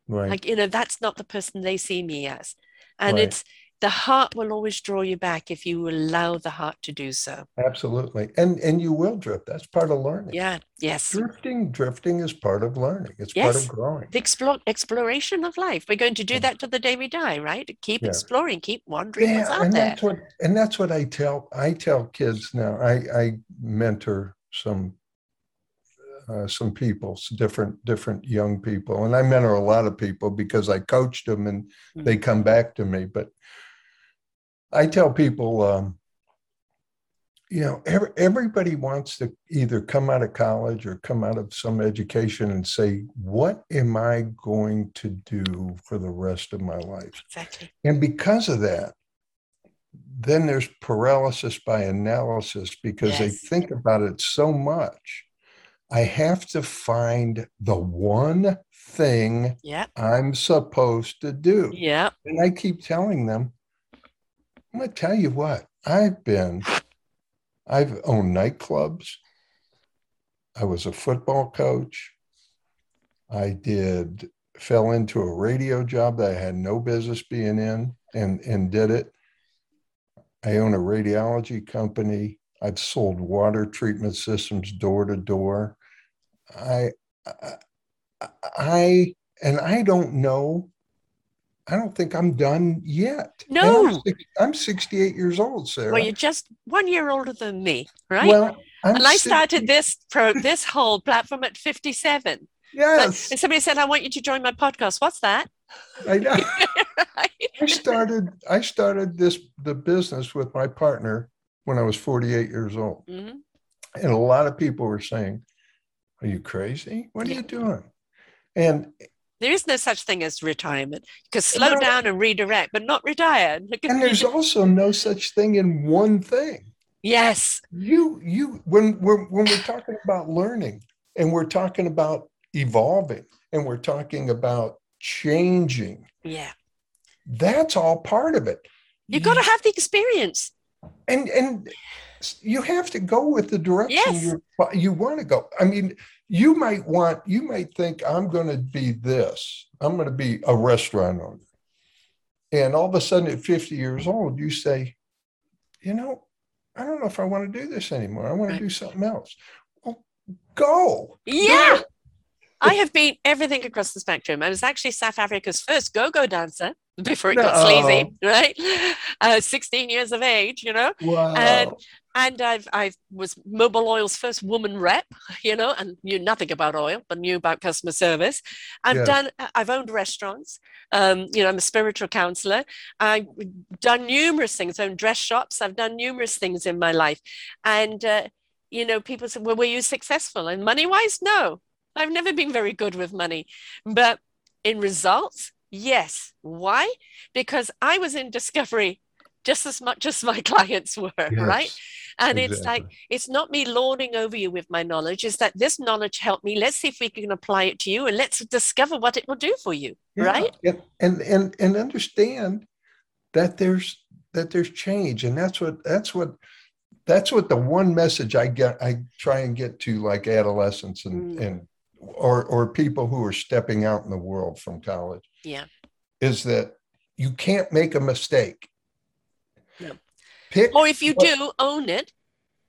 Right. Like you know that's not the person they see me as. And right. it's the heart will always draw you back if you allow the heart to do so. Absolutely. And and you will drift. That's part of learning. Yeah. Yes. Drifting, drifting is part of learning. It's part of growing. The explore, exploration of life. We're going to do that to the day we die, right? Keep Yeah. exploring, keep wondering what's Yeah, out and there. that's what and that's what I tell I tell kids now. I I mentor some uh, some people, different different young people, and I mentor a lot of people because I coached them and they come back to me. But I tell people, um, you know, every, everybody wants to either come out of college or come out of some education and say, "What am I going to do for the rest of my life?" Exactly. And because of that, then there's paralysis by analysis because they think about it so much. I have to find the one thing Yeah. I'm supposed to do. Yeah. And I keep telling them, I'm going to tell you what, I've been, I've owned nightclubs. I was a football coach. I did, fell into a radio job that I had no business being in and, and did it. I own a radiology company. I've sold water treatment systems door to door. I, I, I, and I don't know. I don't think I'm done yet. And I'm, No. I'm 68 years old, Sarah. Well, you're just one year older than me, right? Well, I'm and I 60 started this pro this whole platform at 57. But- Yes, and somebody said, I want you to join my podcast. What's that? I know. Right? I started. I started this the business with my partner when I was 48 years old, Mhm. and a lot of people were saying, "Are you crazy? What are Yeah. you doing?" And There is no such thing as retirement. You can slow No. down and redirect, but not retire. and there's also no such thing in one thing. yes. You you when we're when we're talking about learning and we're talking about evolving and we're talking about changing, Yeah. that's all part of it. You've got to have the experience. and and you have to go with the direction Yes. you you want to go. I mean, you might want you might think I'm going to be this. I'm going to be a restaurant owner, and all of a sudden at 50 years old, you say, you know, I don't know if I want to do this anymore. I want Right. to do something else. Well, go. Yeah. I have been everything across the spectrum. I was actually South Africa's first go-go dancer before it got sleazy, right? Uh, 16 years of age, you know. Wow. And and I've I was Mobil Oil's first woman rep, you know, and knew nothing about oil, but knew about customer service. I've Yes. done I've owned restaurants. Um, you know, I'm a spiritual counselor. I've done numerous things, owned dress shops. I've done numerous things in my life. And uh, you know, people say, Well, were you successful? And money-wise, no. I've never been very good with money. But in results, yes. Why? Because I was in discovery just as much as my clients were, right? And it's like, it's not me lording over you with my knowledge, it's that this knowledge helped me. Let's see if we can apply it to you and let's discover what it will do for you, Yeah, right? And, and and and understand that there's that there's change, and that's what that's what that's what the one message I get I try and get to like adolescents and Mm. and or or people who are stepping out in the world from college Yeah. is that you can't make a mistake. No. Pick Or if you what- do, own it.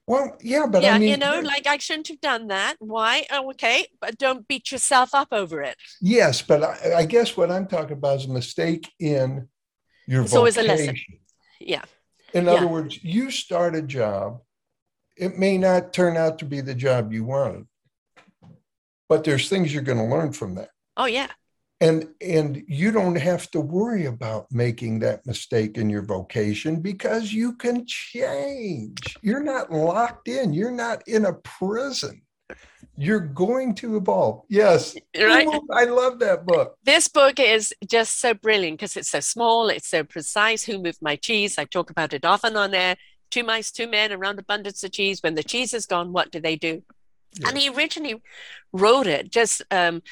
well, yeah, but yeah, I mean, you know, like I shouldn't have done that. Why? Oh, okay. But don't beat yourself up over it. yes, but I, I guess what I'm talking about is a mistake in your It's always a lesson. Yeah. In Yeah. other words, you start a job, it may not turn out to be the job you wanted, but there's things you're going to learn from that. Oh, yeah. And and you don't have to worry about making that mistake in your vocation because you can change. You're not locked in. You're not in a prison. You're going to evolve. Yes. Right. I love that book. This book is just so brilliant because it's so small, it's so precise. Who moved my cheese? I talk about it often on there. Two mice, two men around abundance of cheese. When the cheese is gone, what do they do? And he originally wrote it just um,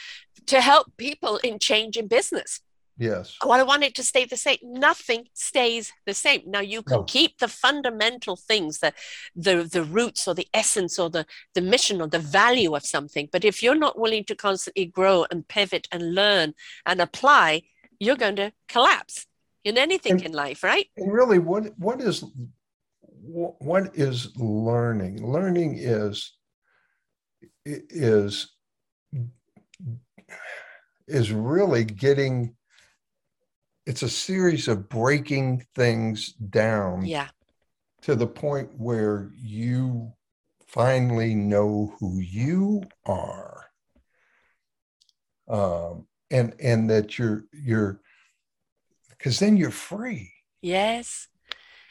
to help people in change in business. Yes. Well, I want it to stay the same. Nothing stays the same. Now you can No. keep the fundamental things, the the the roots or the essence or the the mission or the value of something. But if you're not willing to constantly grow and pivot and learn and apply, you're going to collapse. in anything And- in life, right? And really, what what is what is learning? Learning is is is really getting. It's a series of breaking things down Yeah. to the point where you finally know who you are um, and and that you're you're because then you're free Yes.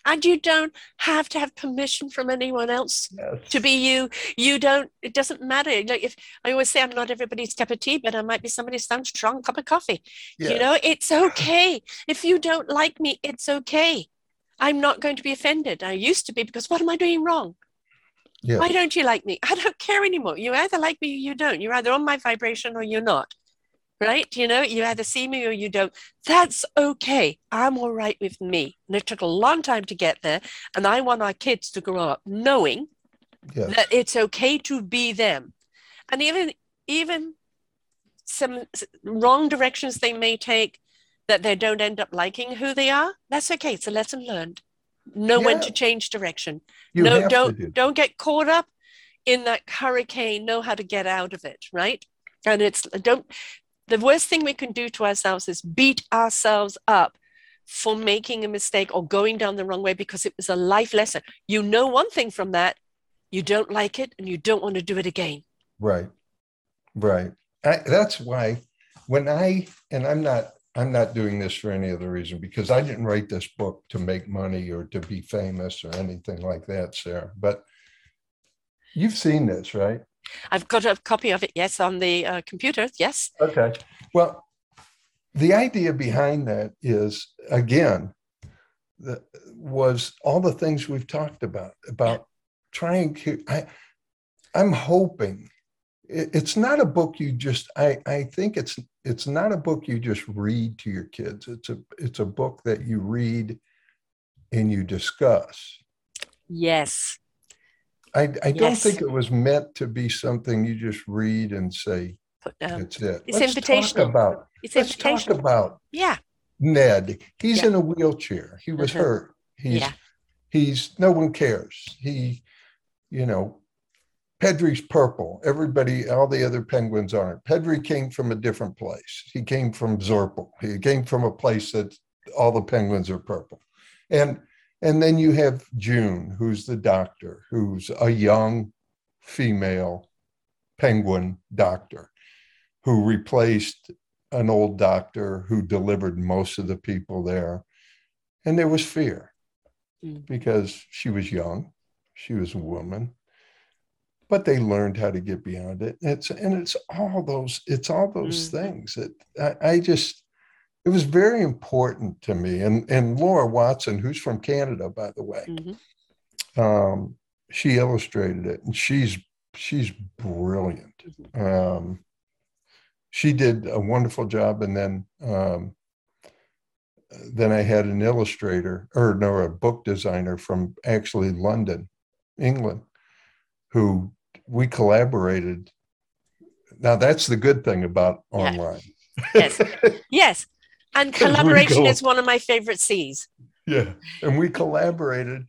And you don't have to have permission from anyone else to be you. You don't, it doesn't matter. Like if I always say I'm not everybody's cup of tea, but I might be somebody's some strong cup of coffee. Yeah. You know, it's okay. If you don't like me, it's okay. I'm not going to be offended. I used to be because what am I doing wrong? Yeah. Why don't you like me? I don't care anymore. You either like me or you don't. You're either on my vibration or you're not. Right? You know, you either see me or you don't. That's okay. I'm all right with me. And it took a long time to get there. And I want our kids to grow up knowing yes. that it's okay to be them. And even even some wrong directions they may take that they don't end up liking who they are, that's okay. It's a lesson learned. Know when to change direction you no don't do. don't get caught up in that hurricane know how to get out of it right and it's don't the worst thing we can do to ourselves is beat ourselves up for making a mistake or going down the wrong way because it was a life lesson you know one thing from that you don't like it and you don't want to do it again Right. Right. I, that's why when I and I'm not I'm not doing this for any other reason because I didn't write this book to make money or to be famous or anything like that, Sarah. But you've seen this, right? I've got a copy of it yes on the uh, computer yes Okay. Well, the idea behind that is again, the, was all the things we've talked about about trying to. I, I'm hoping it- it's not a book you just. I I think it's it's not a book you just read to your kids. It's a it's a book that you read and you discuss. yes I, I don't Yes. think it was meant to be something you just read and say that's it. it's Let's talk about it's let's talk about yeah Ned. He's Yeah. in a wheelchair. He was Mhm. hurt. He's Yeah. he's no one cares. He, you know, Pedri's purple. Everybody, all the other penguins aren't. Pedri came from a different place. He came from Zorpal. He came from a place that all the penguins are purple. And and then you have June, who's the doctor, who's a young female penguin doctor who replaced an old doctor who delivered most of the people there. And there was fear Mm. because she was young, she was a woman, but they learned how to get beyond it. It's and it's all those, it's all those Mhm. things that I, I just it was very important to me. And and Laura Watson, who's from Canada, by the way, Mhm. um, she illustrated it, and she's she's brilliant. Um, she did a wonderful job, and then um, then I had an illustrator, or no, a book designer from actually London, England, who we collaborated. Now that's the good thing about online. Yes. Yes. And collaboration go- is one of my favorite C's. yeah and we collaborated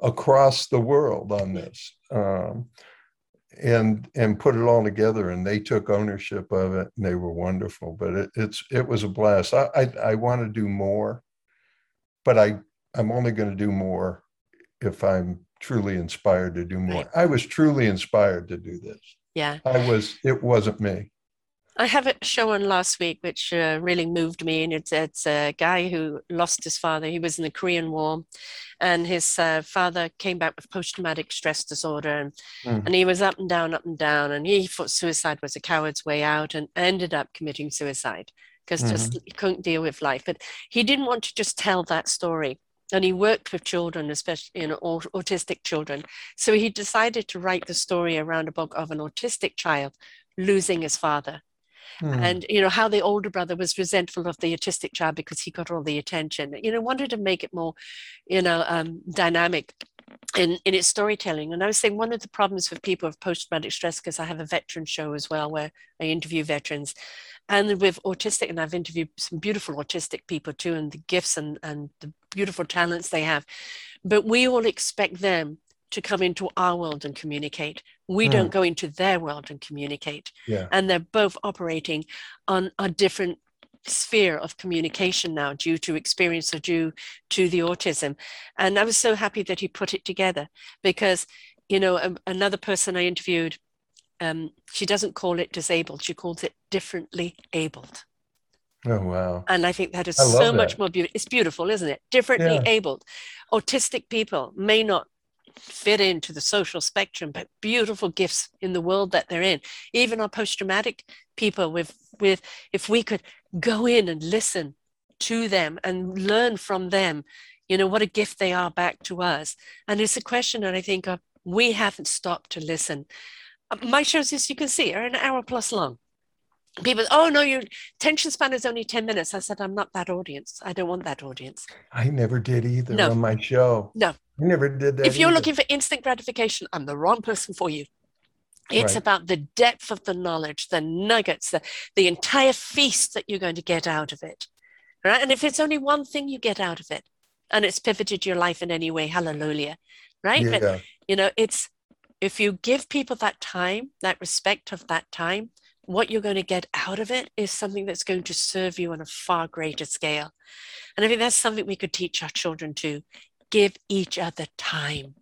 across the world on this um, and and put it all together and they took ownership of it and they were wonderful but it, it's it was a blast i i, I want to do more but i i'm only going to do more if i'm truly inspired to do more Right. i was truly inspired to do this Yeah. i was it wasn't me I have a show on last week which uh, really moved me, and it's it's a guy who lost his father. He was in the Korean War, and his uh, father came back with post-traumatic stress disorder, and, Mm. and he was up and down, up and down, and he thought suicide was a coward's way out, and ended up committing suicide because just he couldn't deal with life. But he didn't want to just tell that story. And he worked with children, especially you know, autistic children. So he decided to write the story around a book of an autistic child losing his father Hmm. and you know how the older brother was resentful of the autistic child because he got all the attention you know wanted to make it more you know um, dynamic in, in its storytelling. And I was saying one of the problems with people with post traumatic stress, because I have a veteran show as well where I interview veterans, and with autistic, and I've interviewed some beautiful autistic people too, and the gifts and, and the beautiful talents they have. But we all expect them to come into our world and communicate. We mm. don't go into their world and communicate. Yeah. And they're both operating on a different sphere of communication now due to experience or due to the autism. And I was so happy that he put it together because, you know, a, another person I interviewed, um, she doesn't call it disabled, she calls it differently abled. Oh, wow. And I think that is so that. much more beautiful. It's beautiful, isn't it? Differently yeah. abled. Autistic people may not fit into the social spectrum, but beautiful gifts in the world that they're in. Even our post-traumatic people with with if we could go in and listen to them and learn from them, you know, what a gift they are back to us. And it's a question that I think of, we haven't stopped to listen. Uh, my shows, as you can see, are an hour plus long people oh no your attention span is only 10 minutes i said i'm not that audience i don't want that audience i never did either no. on my show no i never did that if you're either. looking for instant gratification i'm the wrong person for you it's right. about the depth of the knowledge the nuggets the, the entire feast that you're going to get out of it right and if it's only one thing you get out of it and it's pivoted your life in any way hallelujah right yeah. but you know it's if you give people that time that respect of that time what you're going to get out of it is something that's going to serve you on a far greater scale. And I think that's something we could teach our children to give each other time.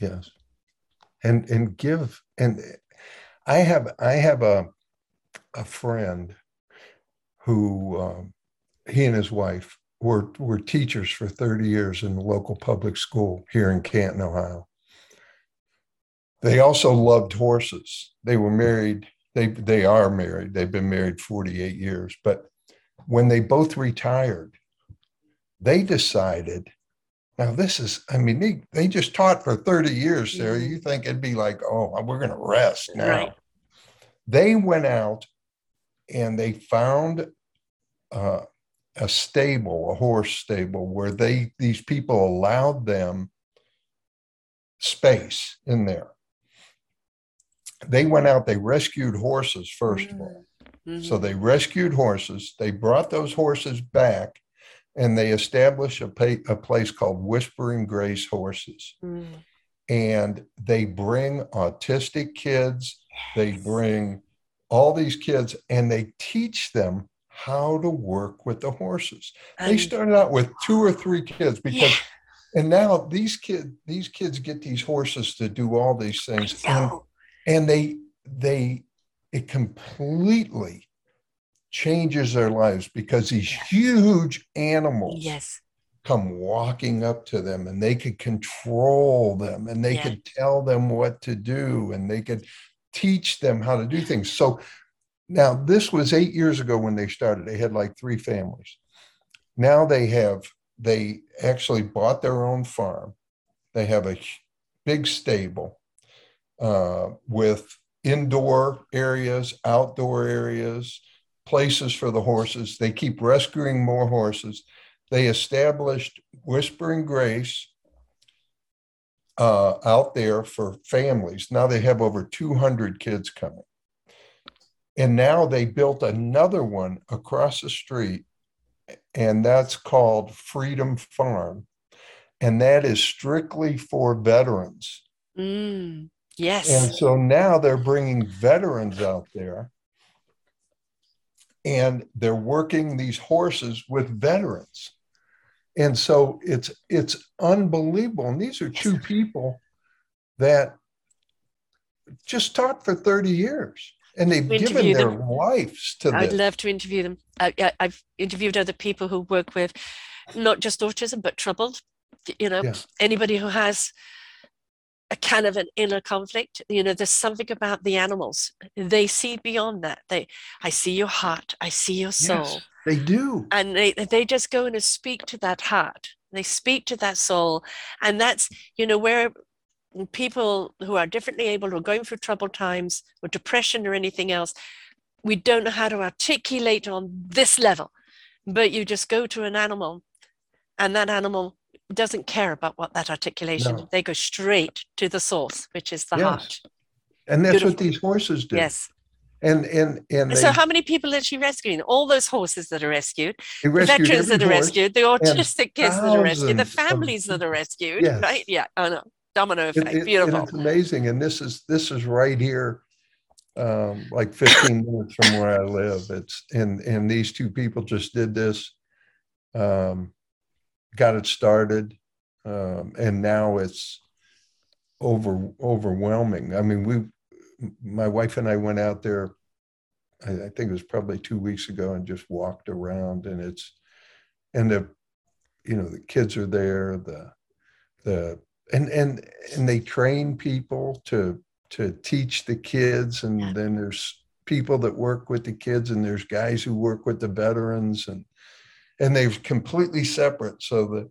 Yes. And and give and I have I have a a friend who um, he and his wife were were teachers for 30 years in the local public school here in Canton, Ohio. They also loved horses. They were married they they are married. They've been married 48 years. But when they both retired, they decided. Now this is, I mean, they, they just taught for 30 years, Sarah. Mm-hmm. You think it'd be like, oh, we're gonna rest now. Right. They went out and they found uh, a stable, a horse stable, where they these people allowed them space in there they went out, they rescued horses, first of all. Mm-hmm. So they rescued horses, they brought those horses back, and they established a, pay, a place called Whispering Grace Horses. Mm. And they bring autistic kids, yes. they bring all these kids, and they teach them how to work with the horses. Um, they started out with two or three kids because. Yeah. And now these kids, these kids get these horses to do all these things. And and they they it completely changes their lives because these yes. huge animals yes. come walking up to them and they could control them and they yeah. could tell them what to do and they could teach them how to do things. So now this was eight years ago when they started. They had like three families. Now they have they actually bought their own farm. They have a big stable uh, with indoor areas, outdoor areas, places for the horses. They keep rescuing more horses. They established Whispering Grace uh, out there for families. Now they have over 200 kids coming. And now they built another one across the street, and that's called Freedom Farm. And that is strictly for veterans. Mm. Yes. And so now they're bringing veterans out there and they're working these horses with veterans. And so it's it's unbelievable. And these are two people that just taught for 30 years and they've given their them. lives to them. I'd love to interview them. I, have interviewed other people who work with not just autism, but troubled. You know, yeah. anybody who has a kind of an inner conflict. You know there's something about the animals. They see beyond that. They i see your heart. I see your soul. yes, they do. And they they just go in and speak to that heart. They speak to that soul. And that's you know where people who are differently able or going through troubled times or depression or anything else we don't know how to articulate on this level. But you just go to an animal and that animal doesn't care about what that articulation. No. They go straight to the source, which is the Yes. heart. And that's what these horses do. Yes. And and and And so, they, how many people is she rescuing? All those horses that are rescued, they the veterans that are rescued, the autistic kids that are rescued, the thousands of families that are rescued. Yes. Right? Yeah. I know. Domino effect. it- and Beautiful. it's amazing. And this is this is right here, um, like 15 minutes from where I live. It's and and these two people just did this, um, got it started, um, and now it's over overwhelming. I mean, we, my wife and I went out there. I, I think it was probably two weeks ago, and just walked around, and it's, and the, you know, the kids are there. The, the and and and they train people to to teach the kids and Yeah. then there's people that work with the kids and there's guys who work with the veterans and and they're completely separate so the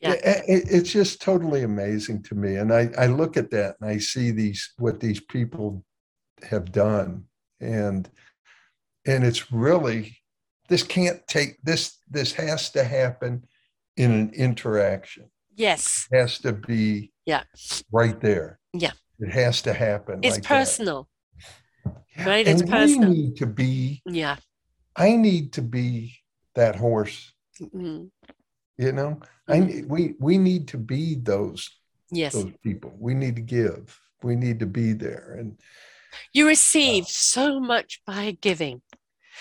Yeah. it- it- it's just totally amazing to me and I, I look at that and i see these what these people have done and and it's really this can't take this this has to happen in an interaction Yes. has to be Yeah. right there. Yeah. It has to happen. It's like personal. Yeah, right? It's and personal. We need to be, Yeah. I need to be that horse, Mhm. you know? I we we need to be those Yes. those people. We need to give. We need to be there. And You receive so much by giving.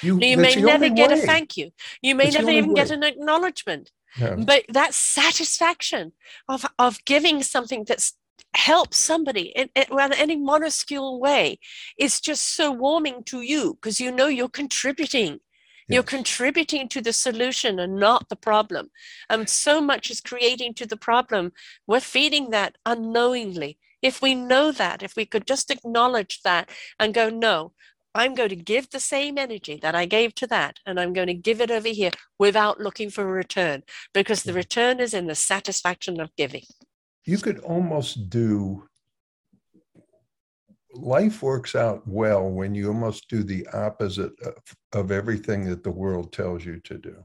you, You may never get a thank you. You may the never even get an acknowledgement. Yeah. But that satisfaction of, of giving something that's helps somebody in, in well, any minuscule way is just so warming to you because you know you're contributing. You're contributing to the solution and not the problem. And so much is creating to the problem. We're feeding that unknowingly. If we know that, if we could just acknowledge that and go, no, I'm going to give the same energy that I gave to that, and I'm going to give it over here without looking for a return, because the return is in the satisfaction of giving. you could almost do life works out well when you almost do the opposite of, of everything that the world tells you to do.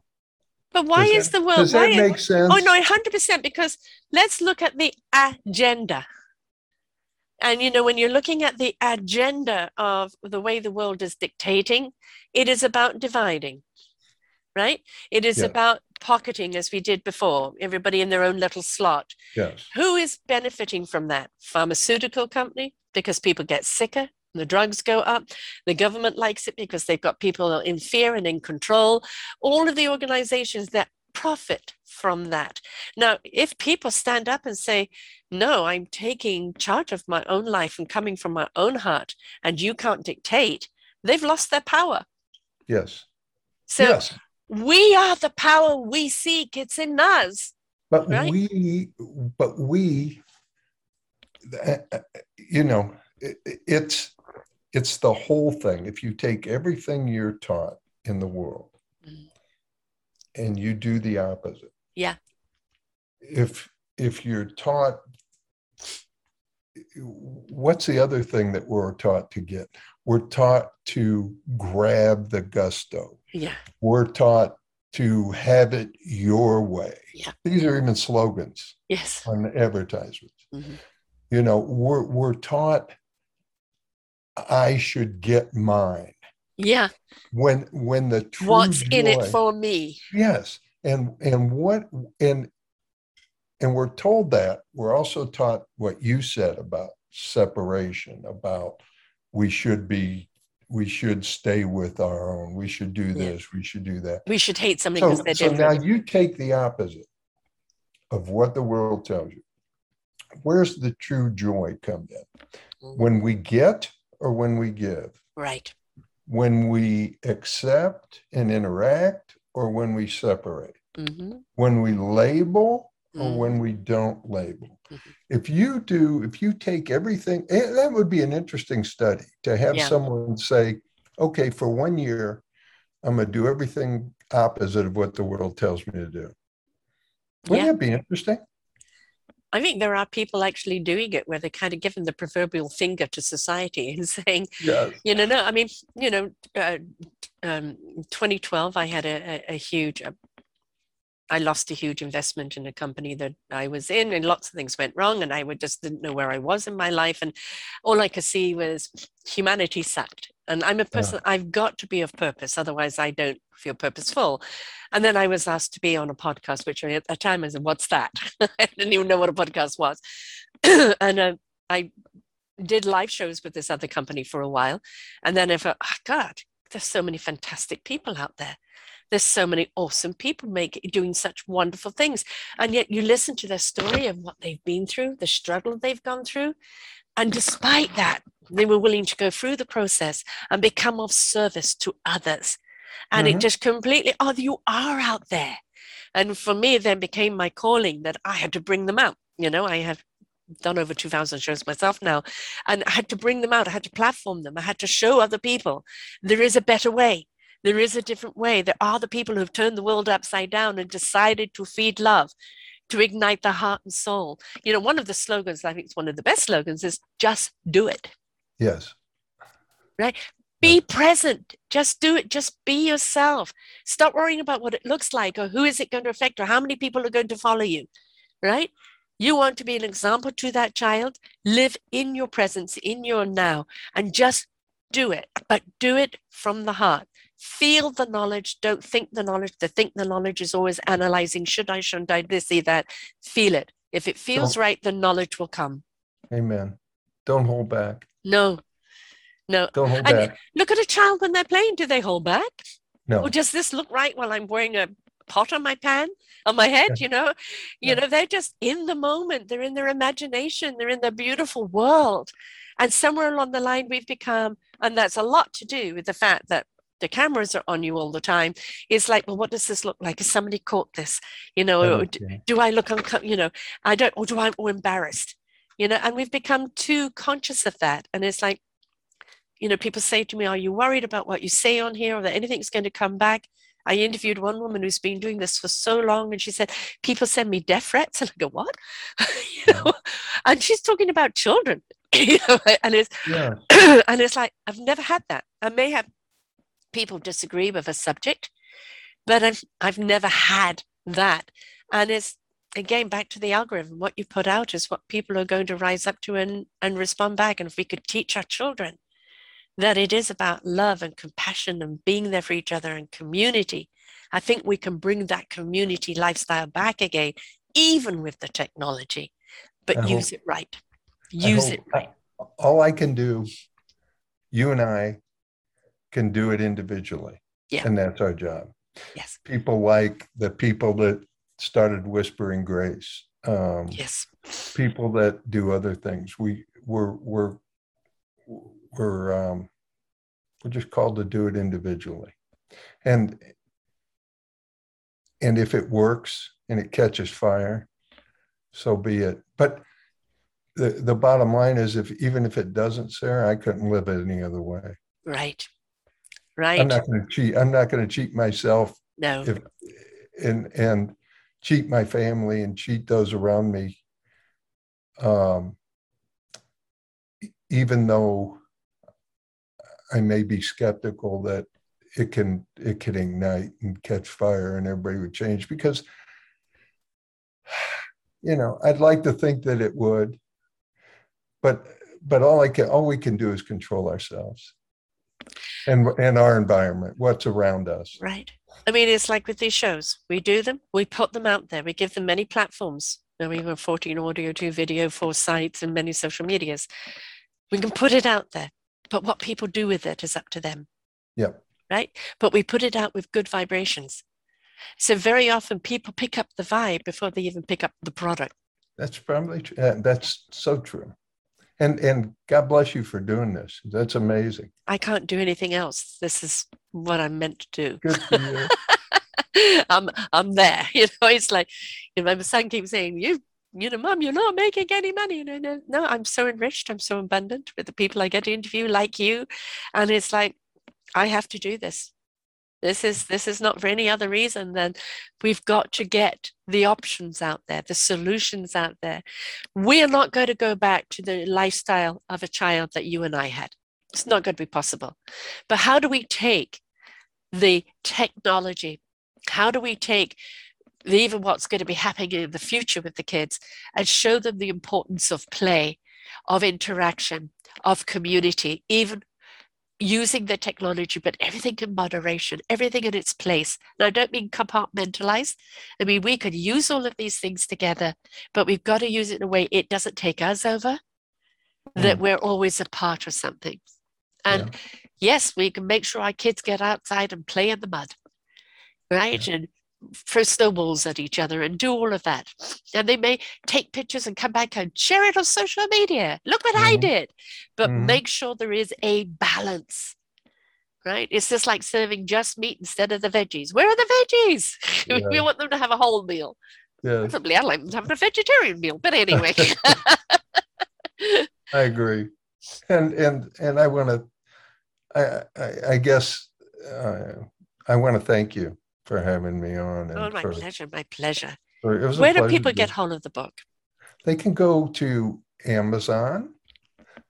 But why Does is that- the world? Does Why that make sense? Oh no, hundred percent. Because let's look at the agenda. And you know, when you're looking at the agenda of the way the world is dictating, it is about dividing, right? It is Yeah. about pocketing, as we did before, everybody in their own little slot. Yes. Who is benefiting from that? Pharmaceutical company, because people get sicker, the drugs go up. The government likes it because they've got people in fear and in control. All of the organizations that profit from that. Now, if people stand up and say, No, I'm taking charge of my own life and coming from my own heart, and you can't dictate, they've lost their power. Yes. So yes. we are the power we seek, it's in us. But right? we, but we, you know, it, it's it's the whole thing. If you take everything you're taught in the world Mhm. and you do the opposite, Yeah. If if you're taught, what's the other thing that we're taught to get? We're taught to grab the gusto. Yeah. We're taught to have it your way. Yeah. These are even slogans Yes. on advertisements. Mhm. You know, we're we're taught I should get mine. Yeah. When when the true What's in it for me? Yes. And and what and and we're told that we're also taught what you said about separation, about we should be we should stay with our own, we should do Yeah. this, we should do that. We should hate something So, because they're so now you take the opposite of what the world tells you. Where's the true joy come in? When we get or when we give? right. When we accept and interact or when we separate? hmm When we label or Mhm. when we don't label? Mhm. If you do, if you take everything, eh, that would be an interesting study to have Yeah. someone say, okay, for one year, I'm going to do everything opposite of what the world tells me to do. Wouldn't Yeah. that be interesting? I think there are people actually doing it where they're kind of giving the proverbial finger to society and saying, Yes. you know, no, I mean, you know, uh, um, 2012, I had a, a, a huge, uh, I lost a huge investment in a company that I was in, and lots of things went wrong, and I would just didn't know where I was in my life, and all I could see was humanity sucked. And I'm a person, yeah. I've got to be of purpose, otherwise I don't feel purposeful. And then I was asked to be on a podcast, which at the time I said, "What's that?" I didn't even know what a podcast was, and uh, I did live shows with this other company for a while, and then I thought, oh, God, there's so many fantastic people out there there's so many awesome people making doing such wonderful things and yet you listen to their story of what they've been through the struggle they've gone through and despite that they were willing to go through the process and become of service to others. And mm-hmm. it just completely oh you are out there. And for me then became my calling that i had to bring them out you know i have done over 2000 shows myself now and i had to bring them out i had to platform them i had to show other people there is a better way there is a different way. There are the people who've turned the world upside down and decided to feed love, to ignite the heart and soul. You know, one of the slogans, I think it's one of the best slogans, is just do it. Yes. Right? Be present. Just do it. Just be yourself. Stop worrying about what it looks like or who is it going to affect or how many people are going to follow you. Right? You want to be an example to that child. Live in your presence, in your now, and just do it. But do it from the heart feel the knowledge don't think the knowledge the think the knowledge is always analyzing should i shouldn't i this see that feel it. If it feels don't, right the knowledge will come. Amen. Don't hold back. No. No. Don't hold back. look at a child when they're playing do they hold back? No. Or does this look right while i'm wearing a pot on my pan on my head you know? You yeah. know they're just in the moment they're in their imagination they're in their beautiful world. And somewhere along the line we've become and that's a lot to do with the fact that the cameras are on you all the time it's like well what does this look like has somebody caught this you know oh, okay. do, do, i look uncomfortable you know i don't or do i or embarrassed you know and we've become too conscious of that and it's like you know people say to me are you worried about what you say on here or that anything's going to come back I interviewed one woman who's been doing this for so long, and she said, People send me death threats. And I go, What? you know? And she's talking about children, you know, and it's yeah. and it's like, I've never had that. I may have people disagree with a subject, but I've, I've never had that. And it's again back to the algorithm. What you put out is what people are going to rise up to and, and respond back. And if we could teach our children that it is about love and compassion and being there for each other and community, I think we can bring that community lifestyle back again, even with the technology, but I use hope, it right. Use it right. All I can do, you and I can do it individually. Yeah. And that's our job. Yes. People like the people that started whispering grace. Um, yes. People that do other things. We we're we're we're um, we're just called to do it individually, and and if it works and it catches fire, so be it. But the the bottom line is, if even if it doesn't, Sarah, I couldn't live it any other way. Right. Right. I'm not going to cheat. I'm not going to cheat myself. No. If, and and cheat my family and cheat those around me. Um, even though I may be skeptical that it can it can ignite and catch fire and everybody would change because you know I'd like to think that it would, but but all I can all we can do is control ourselves and and our environment, what's around us. Right. I mean, it's like with these shows. We do them, we put them out there, we give them many platforms. Now we have 14 audio, two video, four sites, and many social medias. We can put it out there, but what people do with it is up to them. Yep. Right. But we put it out with good vibrations. So very often people pick up the vibe before they even pick up the product. That's probably uh, that's so true. And and God bless you for doing this. That's amazing. I can't do anything else. This is what I'm meant to do. Good for you. I'm I'm there. You know, it's like you know, my son keeps saying, You you know, mom, you're not making any money. No, no, no, I'm so enriched. I'm so abundant with the people I get to interview, like you. And it's like, I have to do this. This is this is not for any other reason than we've got to get the options out there, the solutions out there. We are not going to go back to the lifestyle of a child that you and I had. It's not going to be possible. But how do we take the technology? How do we take even what's going to be happening in the future with the kids and show them the importance of play, of interaction, of community, even using the technology, but everything in moderation, everything in its place. And I don't mean compartmentalized. I mean, we could use all of these things together, but we've got to use it in a way it doesn't take us over, mm. that we're always a part of something. And yeah. yes, we can make sure our kids get outside and play in the mud, right? Yeah. And throw snowballs at each other and do all of that. And they may take pictures and come back and share it on social media. Look what mm-hmm. I did. But mm-hmm. make sure there is a balance. Right? It's just like serving just meat instead of the veggies. Where are the veggies? Yeah. we want them to have a whole meal. Yeah. Probably I'd like them to have a vegetarian meal. But anyway. I agree. And and and I want to I, I, I guess uh, I want to thank you for having me on. oh, my for, pleasure. My pleasure. Where do people get hold of the book? They can go to Amazon.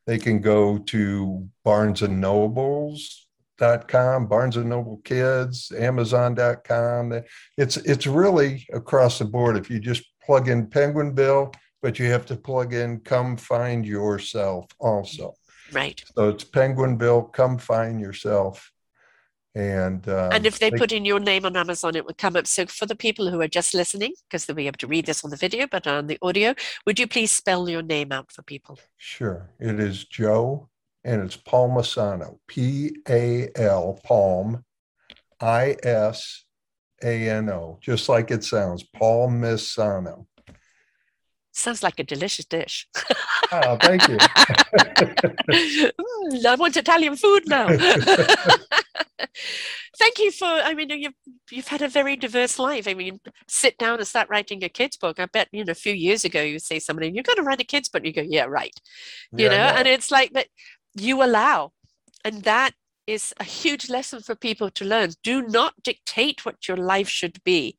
They can go to Barnes and Nobles dot com barnes and noble kids amazon.com it's it's really across the board if you just plug in penguinville but you have to plug in come find yourself also right so it's penguinville come find yourself and uh, and if they, they, put in your name on Amazon, it would come up. So for the people who are just listening, because they'll be able to read this on the video, but on the audio, would you please spell your name out for people? Sure. It is Joe, and it's Palmisano. P A L Palm, I S A N O, just like it sounds. Palmisano. Sounds like a delicious dish. oh, thank you. I want Italian food now. thank you for. I mean, you've you've had a very diverse life. I mean, sit down and start writing a kids book. I bet you know a few years ago you would say somebody you're going to write a kids book. You go, yeah, right. You yeah, know, and it's like that. You allow, and that is a huge lesson for people to learn. Do not dictate what your life should be.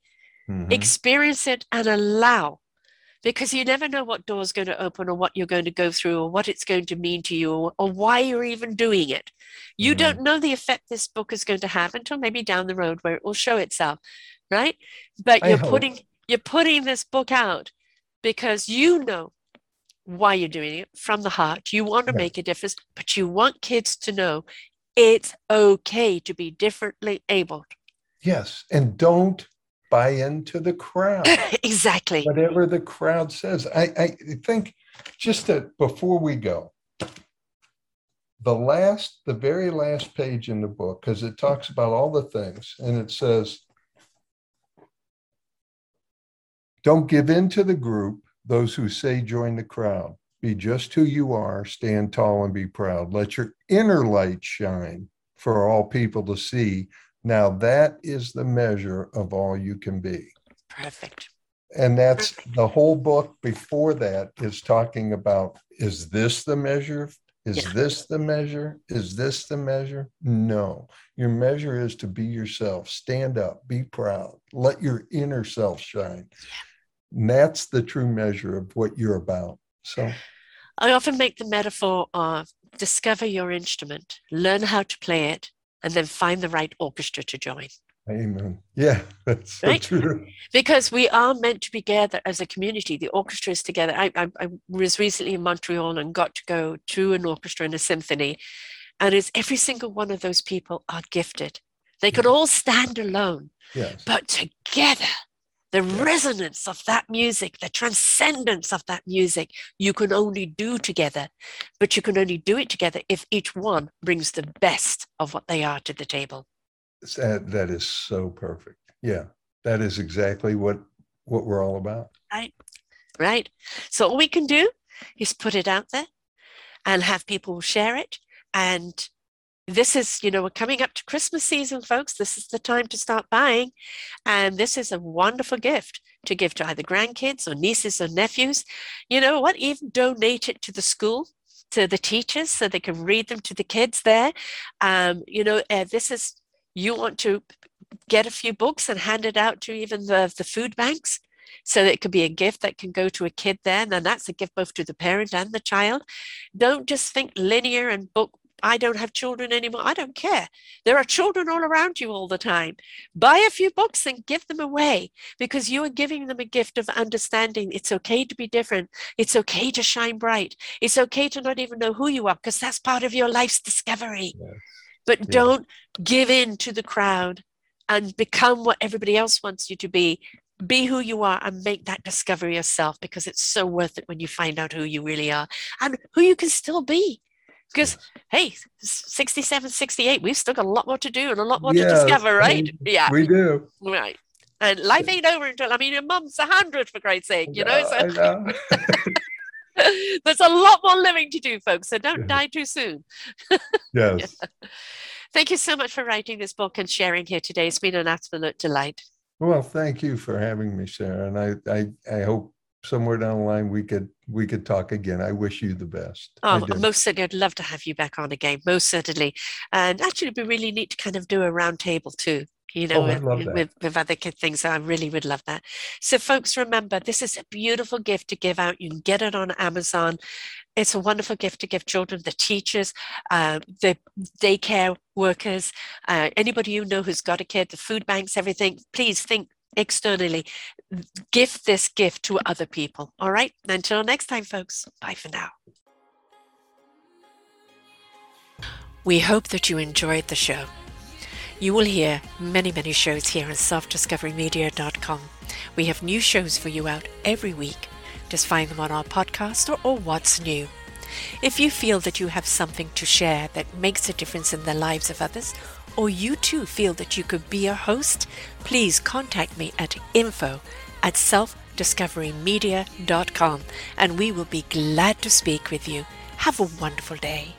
Mm-hmm. Experience it and allow because you never know what door's going to open or what you're going to go through or what it's going to mean to you or, or why you're even doing it. You mm. don't know the effect this book is going to have until maybe down the road where it will show itself, right? But you're putting you're putting this book out because you know why you're doing it from the heart. You want to make a difference, but you want kids to know it's okay to be differently abled. Yes, and don't buy into the crowd. exactly. Whatever the crowd says. I, I think just that before we go, the last, the very last page in the book, because it talks about all the things, and it says, don't give in to the group, those who say join the crowd. Be just who you are, stand tall and be proud. Let your inner light shine for all people to see now, that is the measure of all you can be. Perfect. And that's Perfect. the whole book before that is talking about is this the measure? Is yeah. this the measure? Is this the measure? No. Your measure is to be yourself, stand up, be proud, let your inner self shine. Yeah. And that's the true measure of what you're about. So I often make the metaphor of discover your instrument, learn how to play it, and then find the right orchestra to join. Amen. Yeah, that's so right? true. Because we are meant to be together as a community. The orchestra is together. I, I, I, was recently in Montreal and got to go to an orchestra and a symphony, and it's every single one of those people are gifted. They could all stand alone, yes. but together the resonance of that music, the transcendence of that music, you can only do together. But you can only do it together if each one brings the best of what they are to the table. That, that is so perfect. Yeah, that is exactly what what we're all about. Right, right. So all we can do is put it out there and have people share it and this is, you know, we're coming up to Christmas season, folks. This is the time to start buying. And this is a wonderful gift to give to either grandkids or nieces or nephews. You know what? Even donate it to the school, to the teachers, so they can read them to the kids there. Um, you know, uh, this is, you want to get a few books and hand it out to even the, the food banks so it could be a gift that can go to a kid there and then that's a gift both to the parent and the child don't just think linear and book I don't have children anymore. I don't care. There are children all around you all the time. Buy a few books and give them away because you are giving them a gift of understanding. It's okay to be different. It's okay to shine bright. It's okay to not even know who you are because that's part of your life's discovery. Yes. But yeah. don't give in to the crowd and become what everybody else wants you to be be who you are and make that discovery yourself because it's so worth it when you find out who you really are and who you can still be because hey 67 68 we've still got a lot more to do and a lot more yeah, to discover right? We, yeah. we do. Right. And life ain't over until i mean your mum's a hundred for Christ's sake you know, so know. there's a lot more living to do folks so don't die too soon. Yes. Yeah. thank you so much for writing this book and sharing here today. It's been an absolute delight. Well, thank you for having me, Sarah. And I, I, I hope somewhere down the line we could we could talk again. I wish you the best. Oh, most certainly. I'd love to have you back on again. Most certainly. And actually, it'd be really neat to kind of do a roundtable too. You know, oh, with, with, with, other things. So I really would love that. So, folks, remember this is a beautiful gift to give out. You can get it on Amazon. It's a wonderful gift to give children, the teachers, uh, the daycare workers, uh, anybody you know who's got a kid, the food banks, everything. Please think externally. Give this gift to other people. All right. Until next time, folks. Bye for now. We hope that you enjoyed the show. You will hear many, many shows here on selfdiscoverymedia.com. We have new shows for you out every week. Just find them on our podcast or, or What's New. If you feel that you have something to share that makes a difference in the lives of others, or you too feel that you could be a host, please contact me at info at selfdiscoverymedia.com and we will be glad to speak with you. Have a wonderful day.